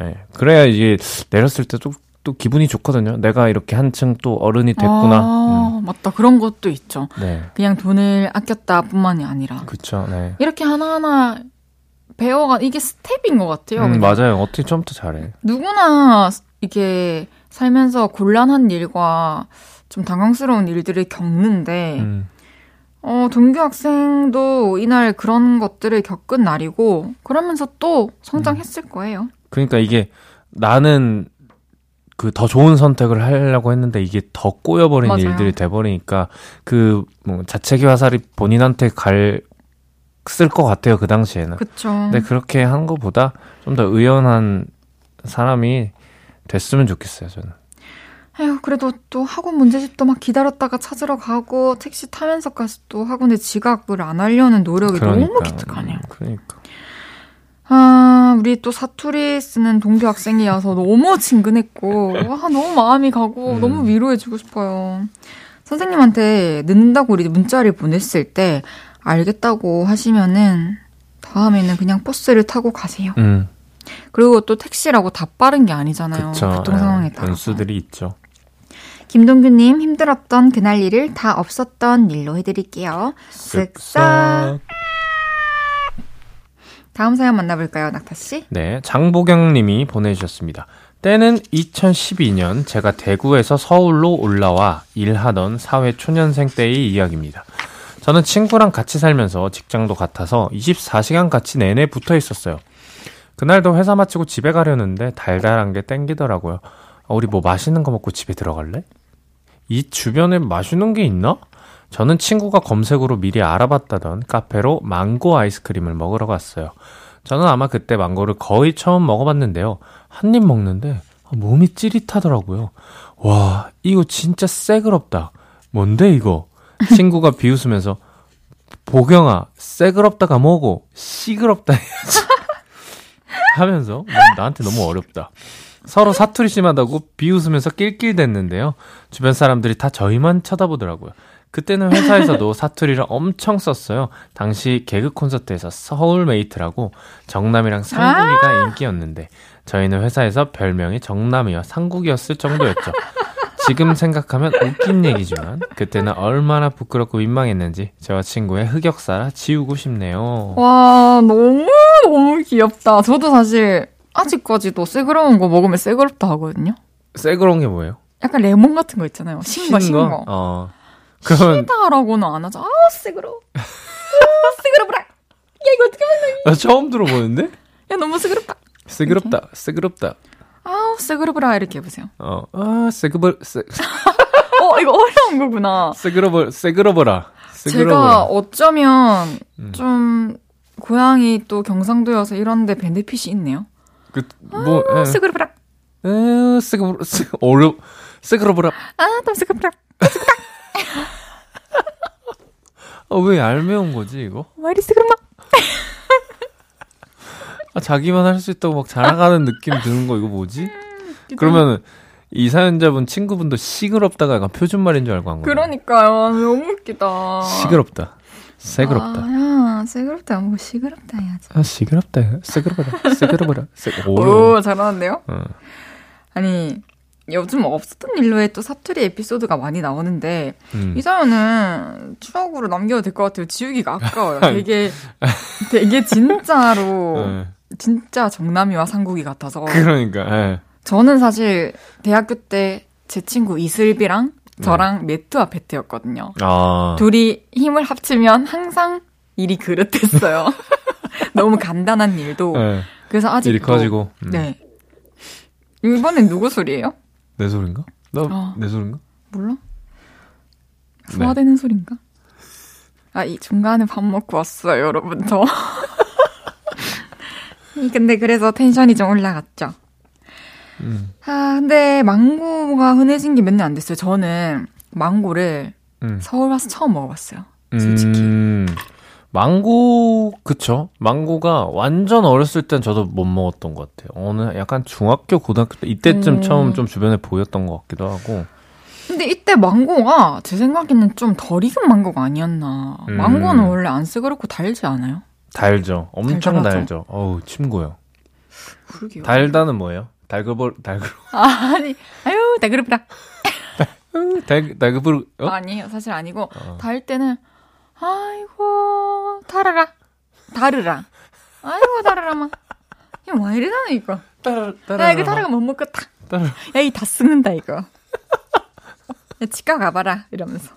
네. 그래야 이제 내렸을 때도 또 기분이 좋거든요. 내가 이렇게 한층 또 어른이 됐구나. 아, 음. 맞다. 그런 것도 있죠. 네. 그냥 돈을 아꼈다 뿐만이 아니라. 그렇죠. 네. 이렇게 하나하나 배워가 이게 스텝인 것 같아요. 음, 맞아요. 어떻게 처음부터 잘해. 누구나 이게 살면서 곤란한 일과 좀 당황스러운 일들을 겪는데 음. 어, 동규 학생도 이날 그런 것들을 겪은 날이고, 그러면서 또 성장했을 거예요. 그러니까 이게 나는 그 더 좋은 선택을 하려고 했는데 이게 더 꼬여버린 맞아요. 일들이 돼버리니까 그 뭐 자책이 화살이 본인한테 갈 쓸것 같아요 그 당시에는. 그쵸. 근데 그렇게 한 것보다 좀 더 의연한 사람이 됐으면 좋겠어요 저는. 에휴, 그래도 또 학원 문제집도 막 기다렸다가 찾으러 가고, 택시 타면서까지 또 학원에 지각을 안 하려는 노력이 너무 기특하네요. 음, 그러니까. 아, 우리 또 사투리 쓰는 동교 학생이어서 너무 친근했고, 와, 너무 마음이 가고, 음. 너무 위로해주고 싶어요. 선생님한테 늦는다고 우리 문자를 보냈을 때, 알겠다고 하시면은, 다음에는 그냥 버스를 타고 가세요. 음, 그리고 또 택시라고 다 빠른 게 아니잖아요. 그쵸. 교통 상황에 예, 따라. 변수들이 있죠. 김동규님 힘들었던 그날 일을 다 없었던 일로 해드릴게요. 쓱싹. 다음 사연 만나볼까요, 낙타 씨? 네, 장보경 님이 보내주셨습니다. 때는 2012년 제가 대구에서 서울로 올라와 일하던 사회 초년생 때의 이야기입니다. 저는 친구랑 같이 살면서 직장도 같아서 24시간 같이 내내 붙어 있었어요. 그날도 회사 마치고 집에 가려는데 달달한 게 땡기더라고요. 어, 우리 뭐 맛있는 거 먹고 집에 들어갈래? 이 주변에 맛있는 게 있나? 저는 친구가 검색으로 미리 알아봤다던 카페로 망고 아이스크림을 먹으러 갔어요. 저는 아마 그때 망고를 거의 처음 먹어봤는데요. 한 입 먹는데 몸이 찌릿하더라고요. 와, 이거 진짜 새그럽다. 뭔데 이거? 친구가 비웃으면서 보경아, 새그럽다가 뭐고 시그럽다 해야지. 하면서 뭐, 나한테 너무 어렵다. 서로 사투리 심하다고 비웃으면서 낄낄댔는데요. 주변 사람들이 다 저희만 쳐다보더라고요. 그때는 회사에서도 사투리를 엄청 썼어요. 당시 개그 콘서트에서 서울메이트라고 정남이랑 상국이가 인기였는데 저희는 회사에서 별명이 정남이와 상국이었을 정도였죠. 지금 생각하면 웃긴 얘기지만 그때는 얼마나 부끄럽고 민망했는지 저와 친구의 흑역사라 지우고 싶네요. 와, 너무, 너무 귀엽다. 저도 사실, 아직까지도 새그러운 거 먹으면 새그럽다 하거든요. 새그러운 게 뭐예요? 약간 레몬 같은 거 있잖아요. 신 거, 신 거. 어. 그러면 시다라고는 안 하죠. 아, 새그러워. 아, 새그러워라. 야, 이거 어떻게 먹는 나 처음 들어보는데? 야, 너무 새그럽다. 새그럽다, 새그럽다. 아우, 새그러워라. 이렇게 해보세요. 어, 아, 새그버, 새, 어, 이거 어려운 거구나. 새그러버, 새그러버라. 제가. 어쩌면 음. 좀 고향이 또 경상도여서 이런데 베네핏이 있네요. 그, 뭐, 아, 예. 새그러워라. 에, 새그버, 새, 어려, 새그러버라. 아, 또 새그러워라. 아, 왜 얄미운 거지, 이거? 왜 이리 새그러워? 아, 자기만 할 수 있다고 막 자랑하는 느낌 드는 거, 이거 뭐지? 그러면은, 이 사연자분 친구분도 시끄럽다가 약간 표준말인 줄 알고 한 거예요. 그러니까요. 너무 웃기다. 시끄럽다. 새그럽다. 아, 야, 새그럽다. 뭐 시끄럽다 해야지. 아, 시끄럽다. 새그러버라. 새그러버라. 새, 오. 오, 잘하는데요? 어. 아니, 요즘 없었던 일로에 또 사투리 에피소드가 많이 나오는데, 음. 이 사연은 추억으로 남겨도 될 것 같아요. 지우기가 아까워요. 되게, 되게 진짜로, 예. 진짜 정남이와 상국이 같아서. 그러니까, 예. 저는 사실 대학교 때 제 친구 이슬비랑 저랑 매트와 베트였거든요. 아. 둘이 힘을 합치면 항상 일이 그릇했어요. 너무 간단한 일도. 예. 그래서 아직도. 일이 커지고. 음. 네. 이번엔 누구 소리예요? 내 소린가? 나, 어. 내 소린가? 몰라? 네. 소화되는 소린가? 아, 이 중간에 밥 먹고 왔어요, 여러분, 저. 근데 그래서 텐션이 좀 올라갔죠. 음. 아, 근데 망고가 흔해진 게 몇 년 안 됐어요. 저는 망고를 음. 서울 와서 처음 먹어봤어요. 솔직히. 음, 망고, 그쵸. 망고가 완전 어렸을 땐 저도 못 먹었던 것 같아요. 어느 약간 중학교, 고등학교 때 이때쯤 음. 처음 좀 주변에 보였던 것 같기도 하고. 근데 이때 망고가 제 생각에는 좀 덜 익은 망고가 아니었나. 음. 망고는 원래 안 쓰그럽고 달지 않아요? 달죠. 엄청. 달죠. 어우, 침고요. 그러게요. 달다는 뭐예요? 달그벌, 달그, 아, 아니, 아유, 달그럽다. 달, 달그벌, 어? 아니에요. 사실 아니고, 어. 달 때는, 아이고, 달아라. 다르라. 아이고, 다르라마. 이거 왜 이러나, 이거. 따라, 야, 이거 다르가 못 먹겠다. 따라. 야, 이다 썩는다, 이거. 야, 치과 가봐라. 이러면서.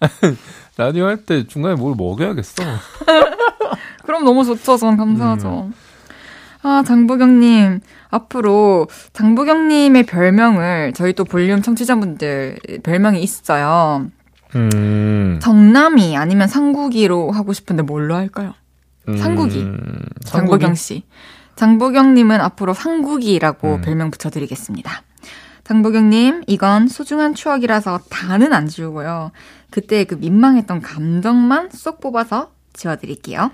라디오 할 때 중간에 뭘 먹여야겠어. 그럼 너무 좋죠. 전 감사하죠. 음. 아, 장보경님. 앞으로 장보경님의 별명을 저희 또 볼륨 청취자분들 별명이 있어요. 음. 정남이 아니면 상국이로 하고 싶은데 뭘로 할까요? 음. 상국이. 장보경 씨. 장보경님은 앞으로 상국이라고 음. 별명 붙여드리겠습니다. 장보경님, 이건 소중한 추억이라서 다는 안 지우고요. 그때 그 민망했던 감정만 쏙 뽑아서 지워드릴게요.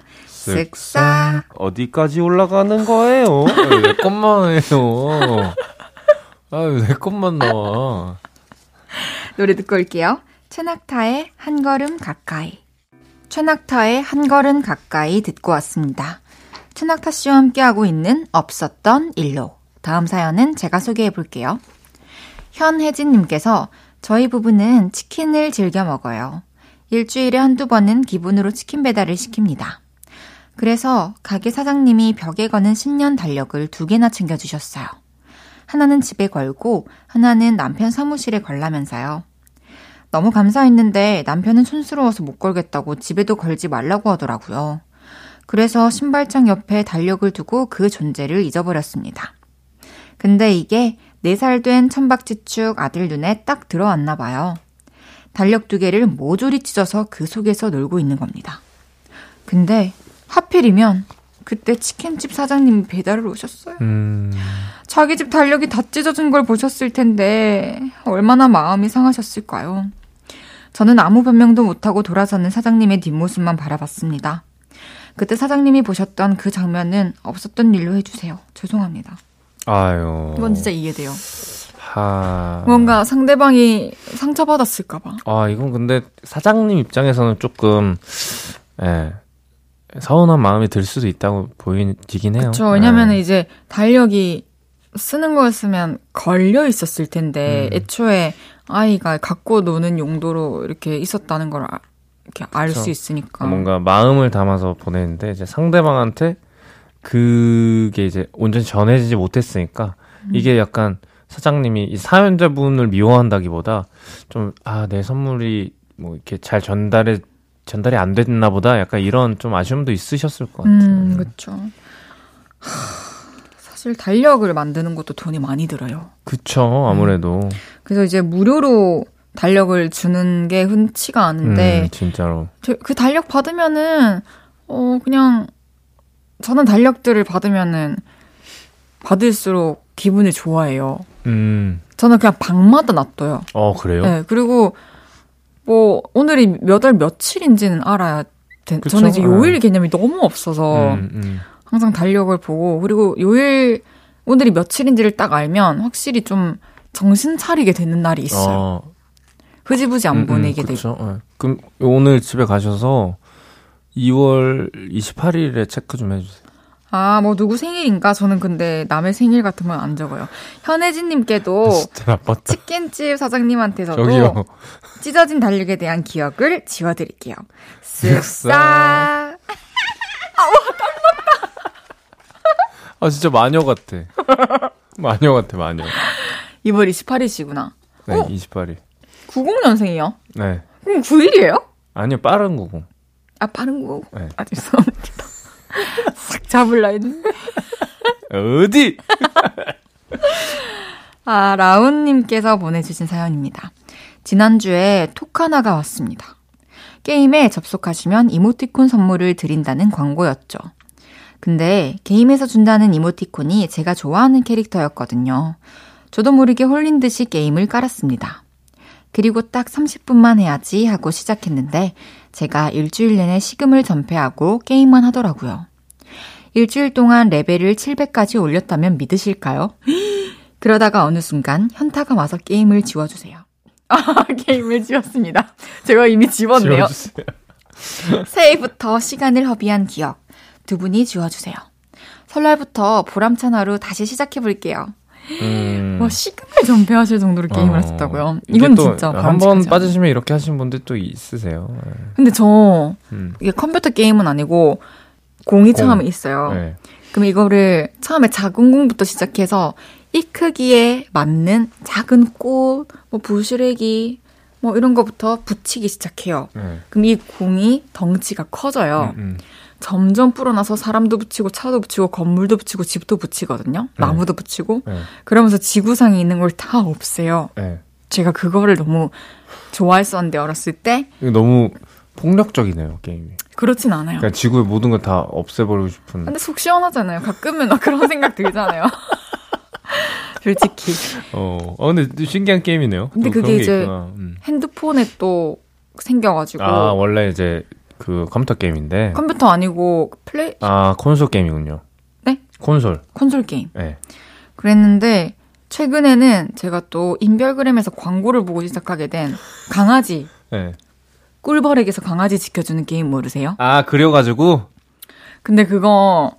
쓱싹. 어디까지 올라가는 거예요? 내 것만 해요. 아유, 내 것만 나와. 노래 듣고 올게요. 최낙타의 한 걸음 가까이. 최낙타의 한 걸음 가까이 듣고 왔습니다. 최낙타 씨와 함께하고 있는 없었던 일로. 다음 사연은 제가 소개해 볼게요. 현혜진님께서 저희 부부는 치킨을 즐겨 먹어요. 일주일에 한두 번은 기분으로 치킨 배달을 시킵니다. 그래서 가게 사장님이 벽에 거는 신년 달력을 두 개나 챙겨주셨어요. 하나는 집에 걸고 하나는 남편 사무실에 걸라면서요. 너무 감사했는데 남편은 촌스러워서 못 걸겠다고 집에도 걸지 말라고 하더라고요. 그래서 신발장 옆에 달력을 두고 그 존재를 잊어버렸습니다. 근데 이게 4살 된 천박지축 아들 눈에 딱 들어왔나 봐요. 달력 두 개를 모조리 찢어서 그 속에서 놀고 있는 겁니다. 근데 하필이면 그때 치킨집 사장님이 배달을 오셨어요. 음... 자기 집 달력이 다 찢어진 걸 보셨을 텐데 얼마나 마음이 상하셨을까요? 저는 아무 변명도 못하고 돌아서는 사장님의 뒷모습만 바라봤습니다. 그때 사장님이 보셨던 그 장면은 없었던 일로 해주세요. 죄송합니다. 아유. 이건 진짜 이해돼요. 하... 뭔가 상대방이 상처받았을까봐. 아, 이건 근데 사장님 입장에서는 조금, 예, 서운한 마음이 들 수도 있다고 보이긴 해요. 그렇죠. 왜냐면 예. 이제 달력이 쓰는 거였으면 걸려 있었을 텐데, 음. 애초에 아이가 갖고 노는 용도로 이렇게 있었다는 걸 아, 이렇게 알 수 있으니까. 뭔가 마음을 담아서 보내는데, 이제 상대방한테 그게 이제 온전히 전해지지 못했으니까, 음. 이게 약간 사장님이 이 사연자분을 미워한다기보다 좀, 아, 내 선물이 뭐 이렇게 잘 전달해, 전달이 안 됐나 보다 약간 이런 좀 아쉬움도 있으셨을 것 같아요. 음, 그렇죠. 사실 달력을 만드는 것도 돈이 많이 들어요. 그쵸, 아무래도. 음. 그래서 이제 무료로 달력을 주는 게 흔치가 않은데. 음, 진짜로. 그 달력 받으면은, 어, 그냥, 저는 달력들을 받으면은, 받을수록 기분이 좋아해요. 음. 저는 그냥 방마다 놔둬요. 어, 그래요? 네, 그리고 뭐 오늘이 몇 월 며칠인지는 알아야 돼. 그쵸? 저는 이제 요일 네. 개념이 너무 없어서 음, 음. 항상 달력을 보고 그리고 요일 오늘이 며칠인지를 딱 알면 확실히 좀 정신 차리게 되는 날이 있어요. 어. 흐지부지 안 음, 음 보내게 되고. 네. 그럼 오늘 집에 가셔서 2월 28일에 체크 좀 해주세요. 아, 뭐 누구 생일인가? 저는 근데 남의 생일 같은 건안 적어요. 현혜진 님께도 치킨집 사장님한테서도 저기요. 찢어진 달력에 대한 기억을 지워 드릴게요. 쓱싹. 아, 와, 깜빡다. 아, 진짜 마녀 같아. 마녀 같아, 마녀. 2월 28일이시구나. 네, 어? 28일. 90년생이요? 네. 그럼 9일이에요? 아니요, 빠른 90. 아, 빠른 90? 네. 아, 죄송합니다. 싹 잡을라 했는데. 어디? 아, 라운님께서 보내주신 사연입니다. 지난주에 톡 하나가 왔습니다. 게임에 접속하시면 이모티콘 선물을 드린다는 광고였죠. 근데 게임에서 준다는 이모티콘이 제가 좋아하는 캐릭터였거든요. 저도 모르게 홀린 듯이 게임을 깔았습니다. 그리고 딱 30분만 해야지 하고 시작했는데 제가 일주일 내내 식음을 전폐하고 게임만 하더라고요. 일주일 동안 레벨을 700까지 올렸다면 믿으실까요? 그러다가 어느 순간 현타가 와서 게임을 지워주세요. 아, 게임을 지웠습니다. 제가 이미 지웠네요. 새해부터 시간을 허비한 기억. 두 분이 지워주세요. 설날부터 보람찬 하루 다시 시작해볼게요. 음. 와, 시간을 전폐하실 정도로 게임을 어. 하셨다고요? 이건 진짜 한번 빠지시면 이렇게 하시는 분들 또 있으세요. 네. 근데 저 음. 이게 컴퓨터 게임은 아니고 공이 공. 처음에 있어요. 네. 그럼 이거를 처음에 작은 공부터 시작해서 이 크기에 맞는 작은 꽃, 뭐 부시래기, 뭐 이런 거부터 붙이기 시작해요. 네. 그럼 이 공이 덩치가 커져요. 음, 음. 점점 불어나서 사람도 붙이고 차도 붙이고 건물도 붙이고 집도 붙이거든요. 나무도 붙이고 네. 그러면서 지구상에 있는 걸 다 없애요. 네. 제가 그거를 너무 좋아했었는데 어렸을 때 너무 폭력적이네요 게임이. 그렇진 않아요. 그러니까 지구의 모든 걸 다 없애버리고 싶은. 근데 속 시원하잖아요. 가끔은 나 그런 생각 들잖아요. 솔직히 어, 어 근데 신기한 게임이네요. 근데 또 그게 이제. 음. 핸드폰에 또 생겨가지고 아 원래 이제 그 컴퓨터 게임인데. 컴퓨터 아니고 플레이 아 콘솔 게임이군요. 네? 콘솔. 콘솔 게임 네. 그랬는데 최근에는 제가 또 인별그램에서 광고를 보고 시작하게 된 강아지 네. 꿀벌에게서 강아지 지켜주는 게임 모르세요? 아 그려가지고. 근데 그거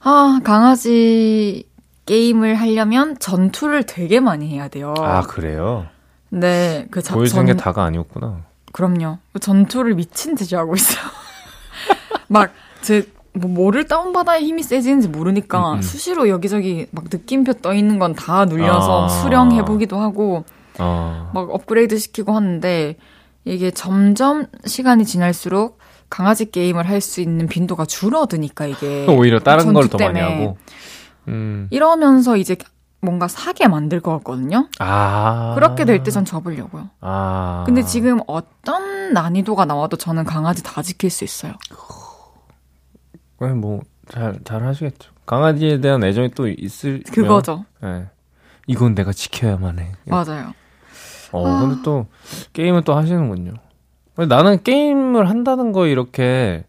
아 강아지 게임을 하려면 전투를 되게 많이 해야 돼요. 아 그래요. 근데 그 자, 보여주는 전, 게 다가 아니었구나. 그럼요. 그 전투를 미친 듯이 하고 있어요. 막, 제, 뭐, 뭐를 다운받아야 힘이 세지는지 모르니까 음, 음. 수시로 여기저기 막 느낌표 떠 있는 건 다 눌려서 아. 수령해보기도 하고, 어. 막 업그레이드 시키고 하는데, 이게 점점 시간이 지날수록 강아지 게임을 할 수 있는 빈도가 줄어드니까 이게. 오히려 다른 걸 더 많이. 하고. 음. 이러면서 이제 뭔가 사게 만들 것 같거든요? 아. 그렇게 될 때 전 접으려고요. 아. 근데 지금 어떤 난이도가 나와도 저는 강아지 다 지킬 수 있어요. 네, 뭐, 잘, 잘 하시겠죠. 강아지에 대한 애정이 또 있을. 그거죠. 예. 이건 내가 지켜야만 해. 맞아요. 어, 아. 근데 또, 게임을 또 하시는군요. 나는 게임을 한다는 거 이렇게,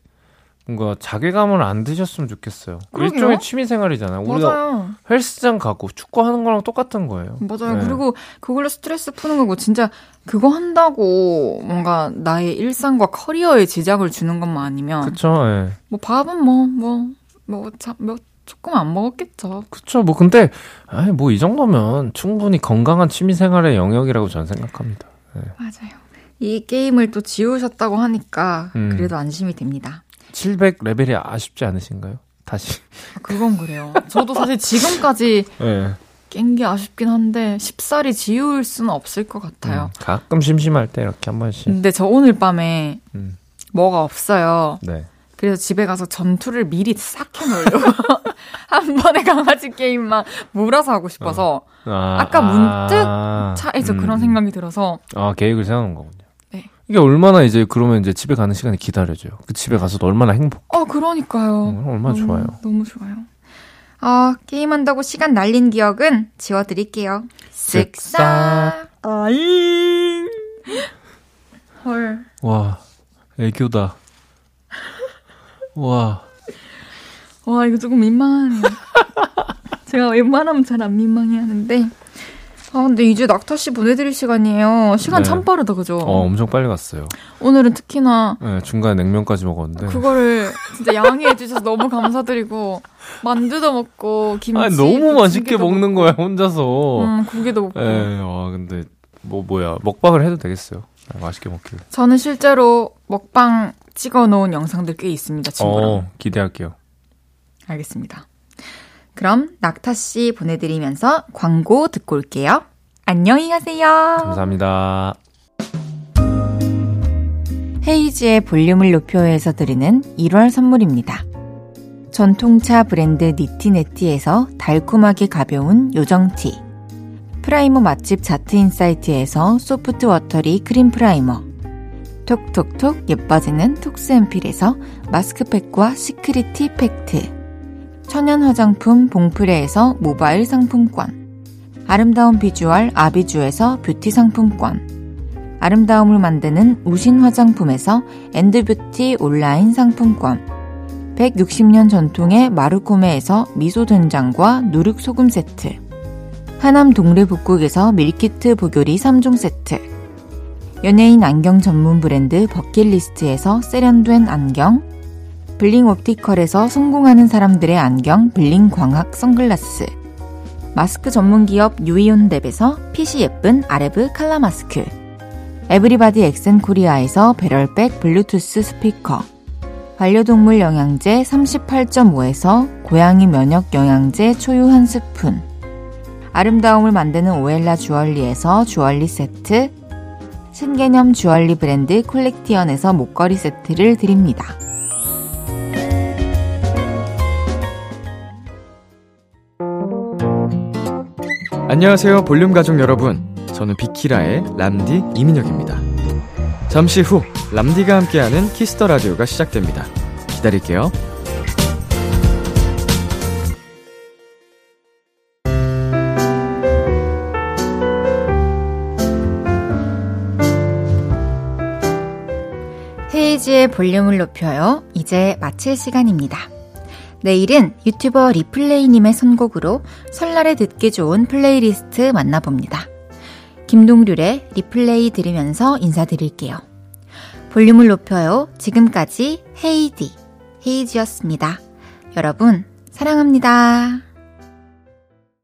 뭔가 자괴감을 안 드셨으면 좋겠어요. 그러게요. 일종의 취미 생활이잖아요. 우리가 맞아요. 헬스장 가고 축구 하는 거랑 똑같은 거예요. 맞아요. 네. 그리고 그걸로 스트레스 푸는 거고 진짜 그거 한다고 뭔가 나의 일상과 커리어에 지장을 주는 것만 아니면 그쵸, 예. 뭐 밥은 뭐 뭐뭐 뭐 조금 안 먹었겠죠. 그쵸, 뭐, 근데, 아이, 뭐, 이 정도면 충분히 건강한 취미 생활의 영역이라고 저는 생각합니다. 맞아요. 이 게임을 또 지우셨다고 하니까 음. 그래도 안심이 됩니다. 700 레벨이 아쉽지 않으신가요? 다시. 아, 그건 그래요. 저도 사실 지금까지 예. 깬게 아쉽긴 한데 쉽사리 지울 수는 없을 것 같아요. 음, 가끔 심심할 때 이렇게 한 번씩. 근데 저 오늘 밤에 음. 뭐가 없어요. 네. 그래서 집에 가서 전투를 미리 싹 해놓으려고 한 번에 강아지 게임만 몰아서 하고 싶어서 아, 아까 문득 아, 차에서 음, 그런 생각이 들어서 아, 계획을 세워놓은 거군요. 네. 이게 얼마나 이제 그러면 이제 집에 가는 시간이 기다려져요. 그 집에 가서도 얼마나 행복, 어 그러니까요. 음, 얼마나 너무, 좋아요. 너무 좋아요. 아 게임한다고 시간 날린 기억은 지워드릴게요. 쓱싹. 아잉. 헐. 와, 애교다. 와, 와 이거 조금 민망하네요. 제가 웬만하면 잘 안 민망해 하는데. 아 근데 이제 낙타 씨 보내드릴 시간이에요. 시간 네. 참 빠르다 그죠? 어, 엄청 빨리 갔어요. 오늘은 특히나 네, 중간에 냉면까지 먹었는데. 그거를 진짜 양해해 주셔서 너무 감사드리고 만두도 먹고 김치 아, 너무 맛있게 먹는 먹고, 거야, 혼자서. 음 고기도 먹고 예, 와, 근데, 뭐, 뭐야. 먹방을 해도 되겠어요. 아, 맛있게 먹길래. 저는 실제로 먹방 찍어 놓은 영상들 꽤 있습니다 친구랑 어, 기대할게요. 알겠습니다 그럼 낙타 씨 보내드리면서 광고 듣고 올게요 안녕히 가세요 감사합니다. 헤이즈의 볼륨을 높여서 드리는 1월 선물입니다. 전통차 브랜드 니티네티에서 달콤하게 가벼운 요정티. primer 맛집 자트인사이트에서 soft watery 크림 primer. 톡톡톡 예뻐지는 톡스앰필에서 마스크팩과 시크릿티 팩트. 천연 화장품 봉프레에서 모바일 상품권. 아름다운 비주얼 아비주에서 뷰티 상품권. 아름다움을 만드는 우신 화장품에서 엔드뷰티 온라인 상품권 160년 전통의 마르코메에서 미소 된장과 누룩 소금 세트 하남 동래북국에서 밀키트 보교리 3종 세트 연예인 안경 전문 브랜드 버킷리스트에서 세련된 안경 블링 옵티컬에서 성공하는 사람들의 안경 블링 광학 선글라스. 마스크 전문 기업 유이온랩에서 핏이 예쁜 아레브 칼라 마스크. 에브리바디 엑센 코리아에서 배럴백 블루투스 스피커. 반려동물 영양제 38.5에서 고양이 면역 영양제 초유 한 스푼. 아름다움을 만드는 오엘라 주얼리에서 주얼리 세트. 신개념 주얼리 브랜드 콜렉티언에서 목걸이 세트를 드립니다. 안녕하세요 볼륨 가족 여러분 저는 비키라의 람디 이민혁입니다 잠시 후 람디가 함께하는 키스 더 라디오가 시작됩니다 기다릴게요 헤이지의 볼륨을 높여요. 이제 마칠 시간입니다. 내일은 유튜버 리플레이님의 선곡으로 설날에 듣기 좋은 플레이리스트 만나봅니다. 김동률의 리플레이 들으면서 인사드릴게요. 볼륨을 높여요. 지금까지 헤이디, 헤이지였습니다. 여러분, 사랑합니다.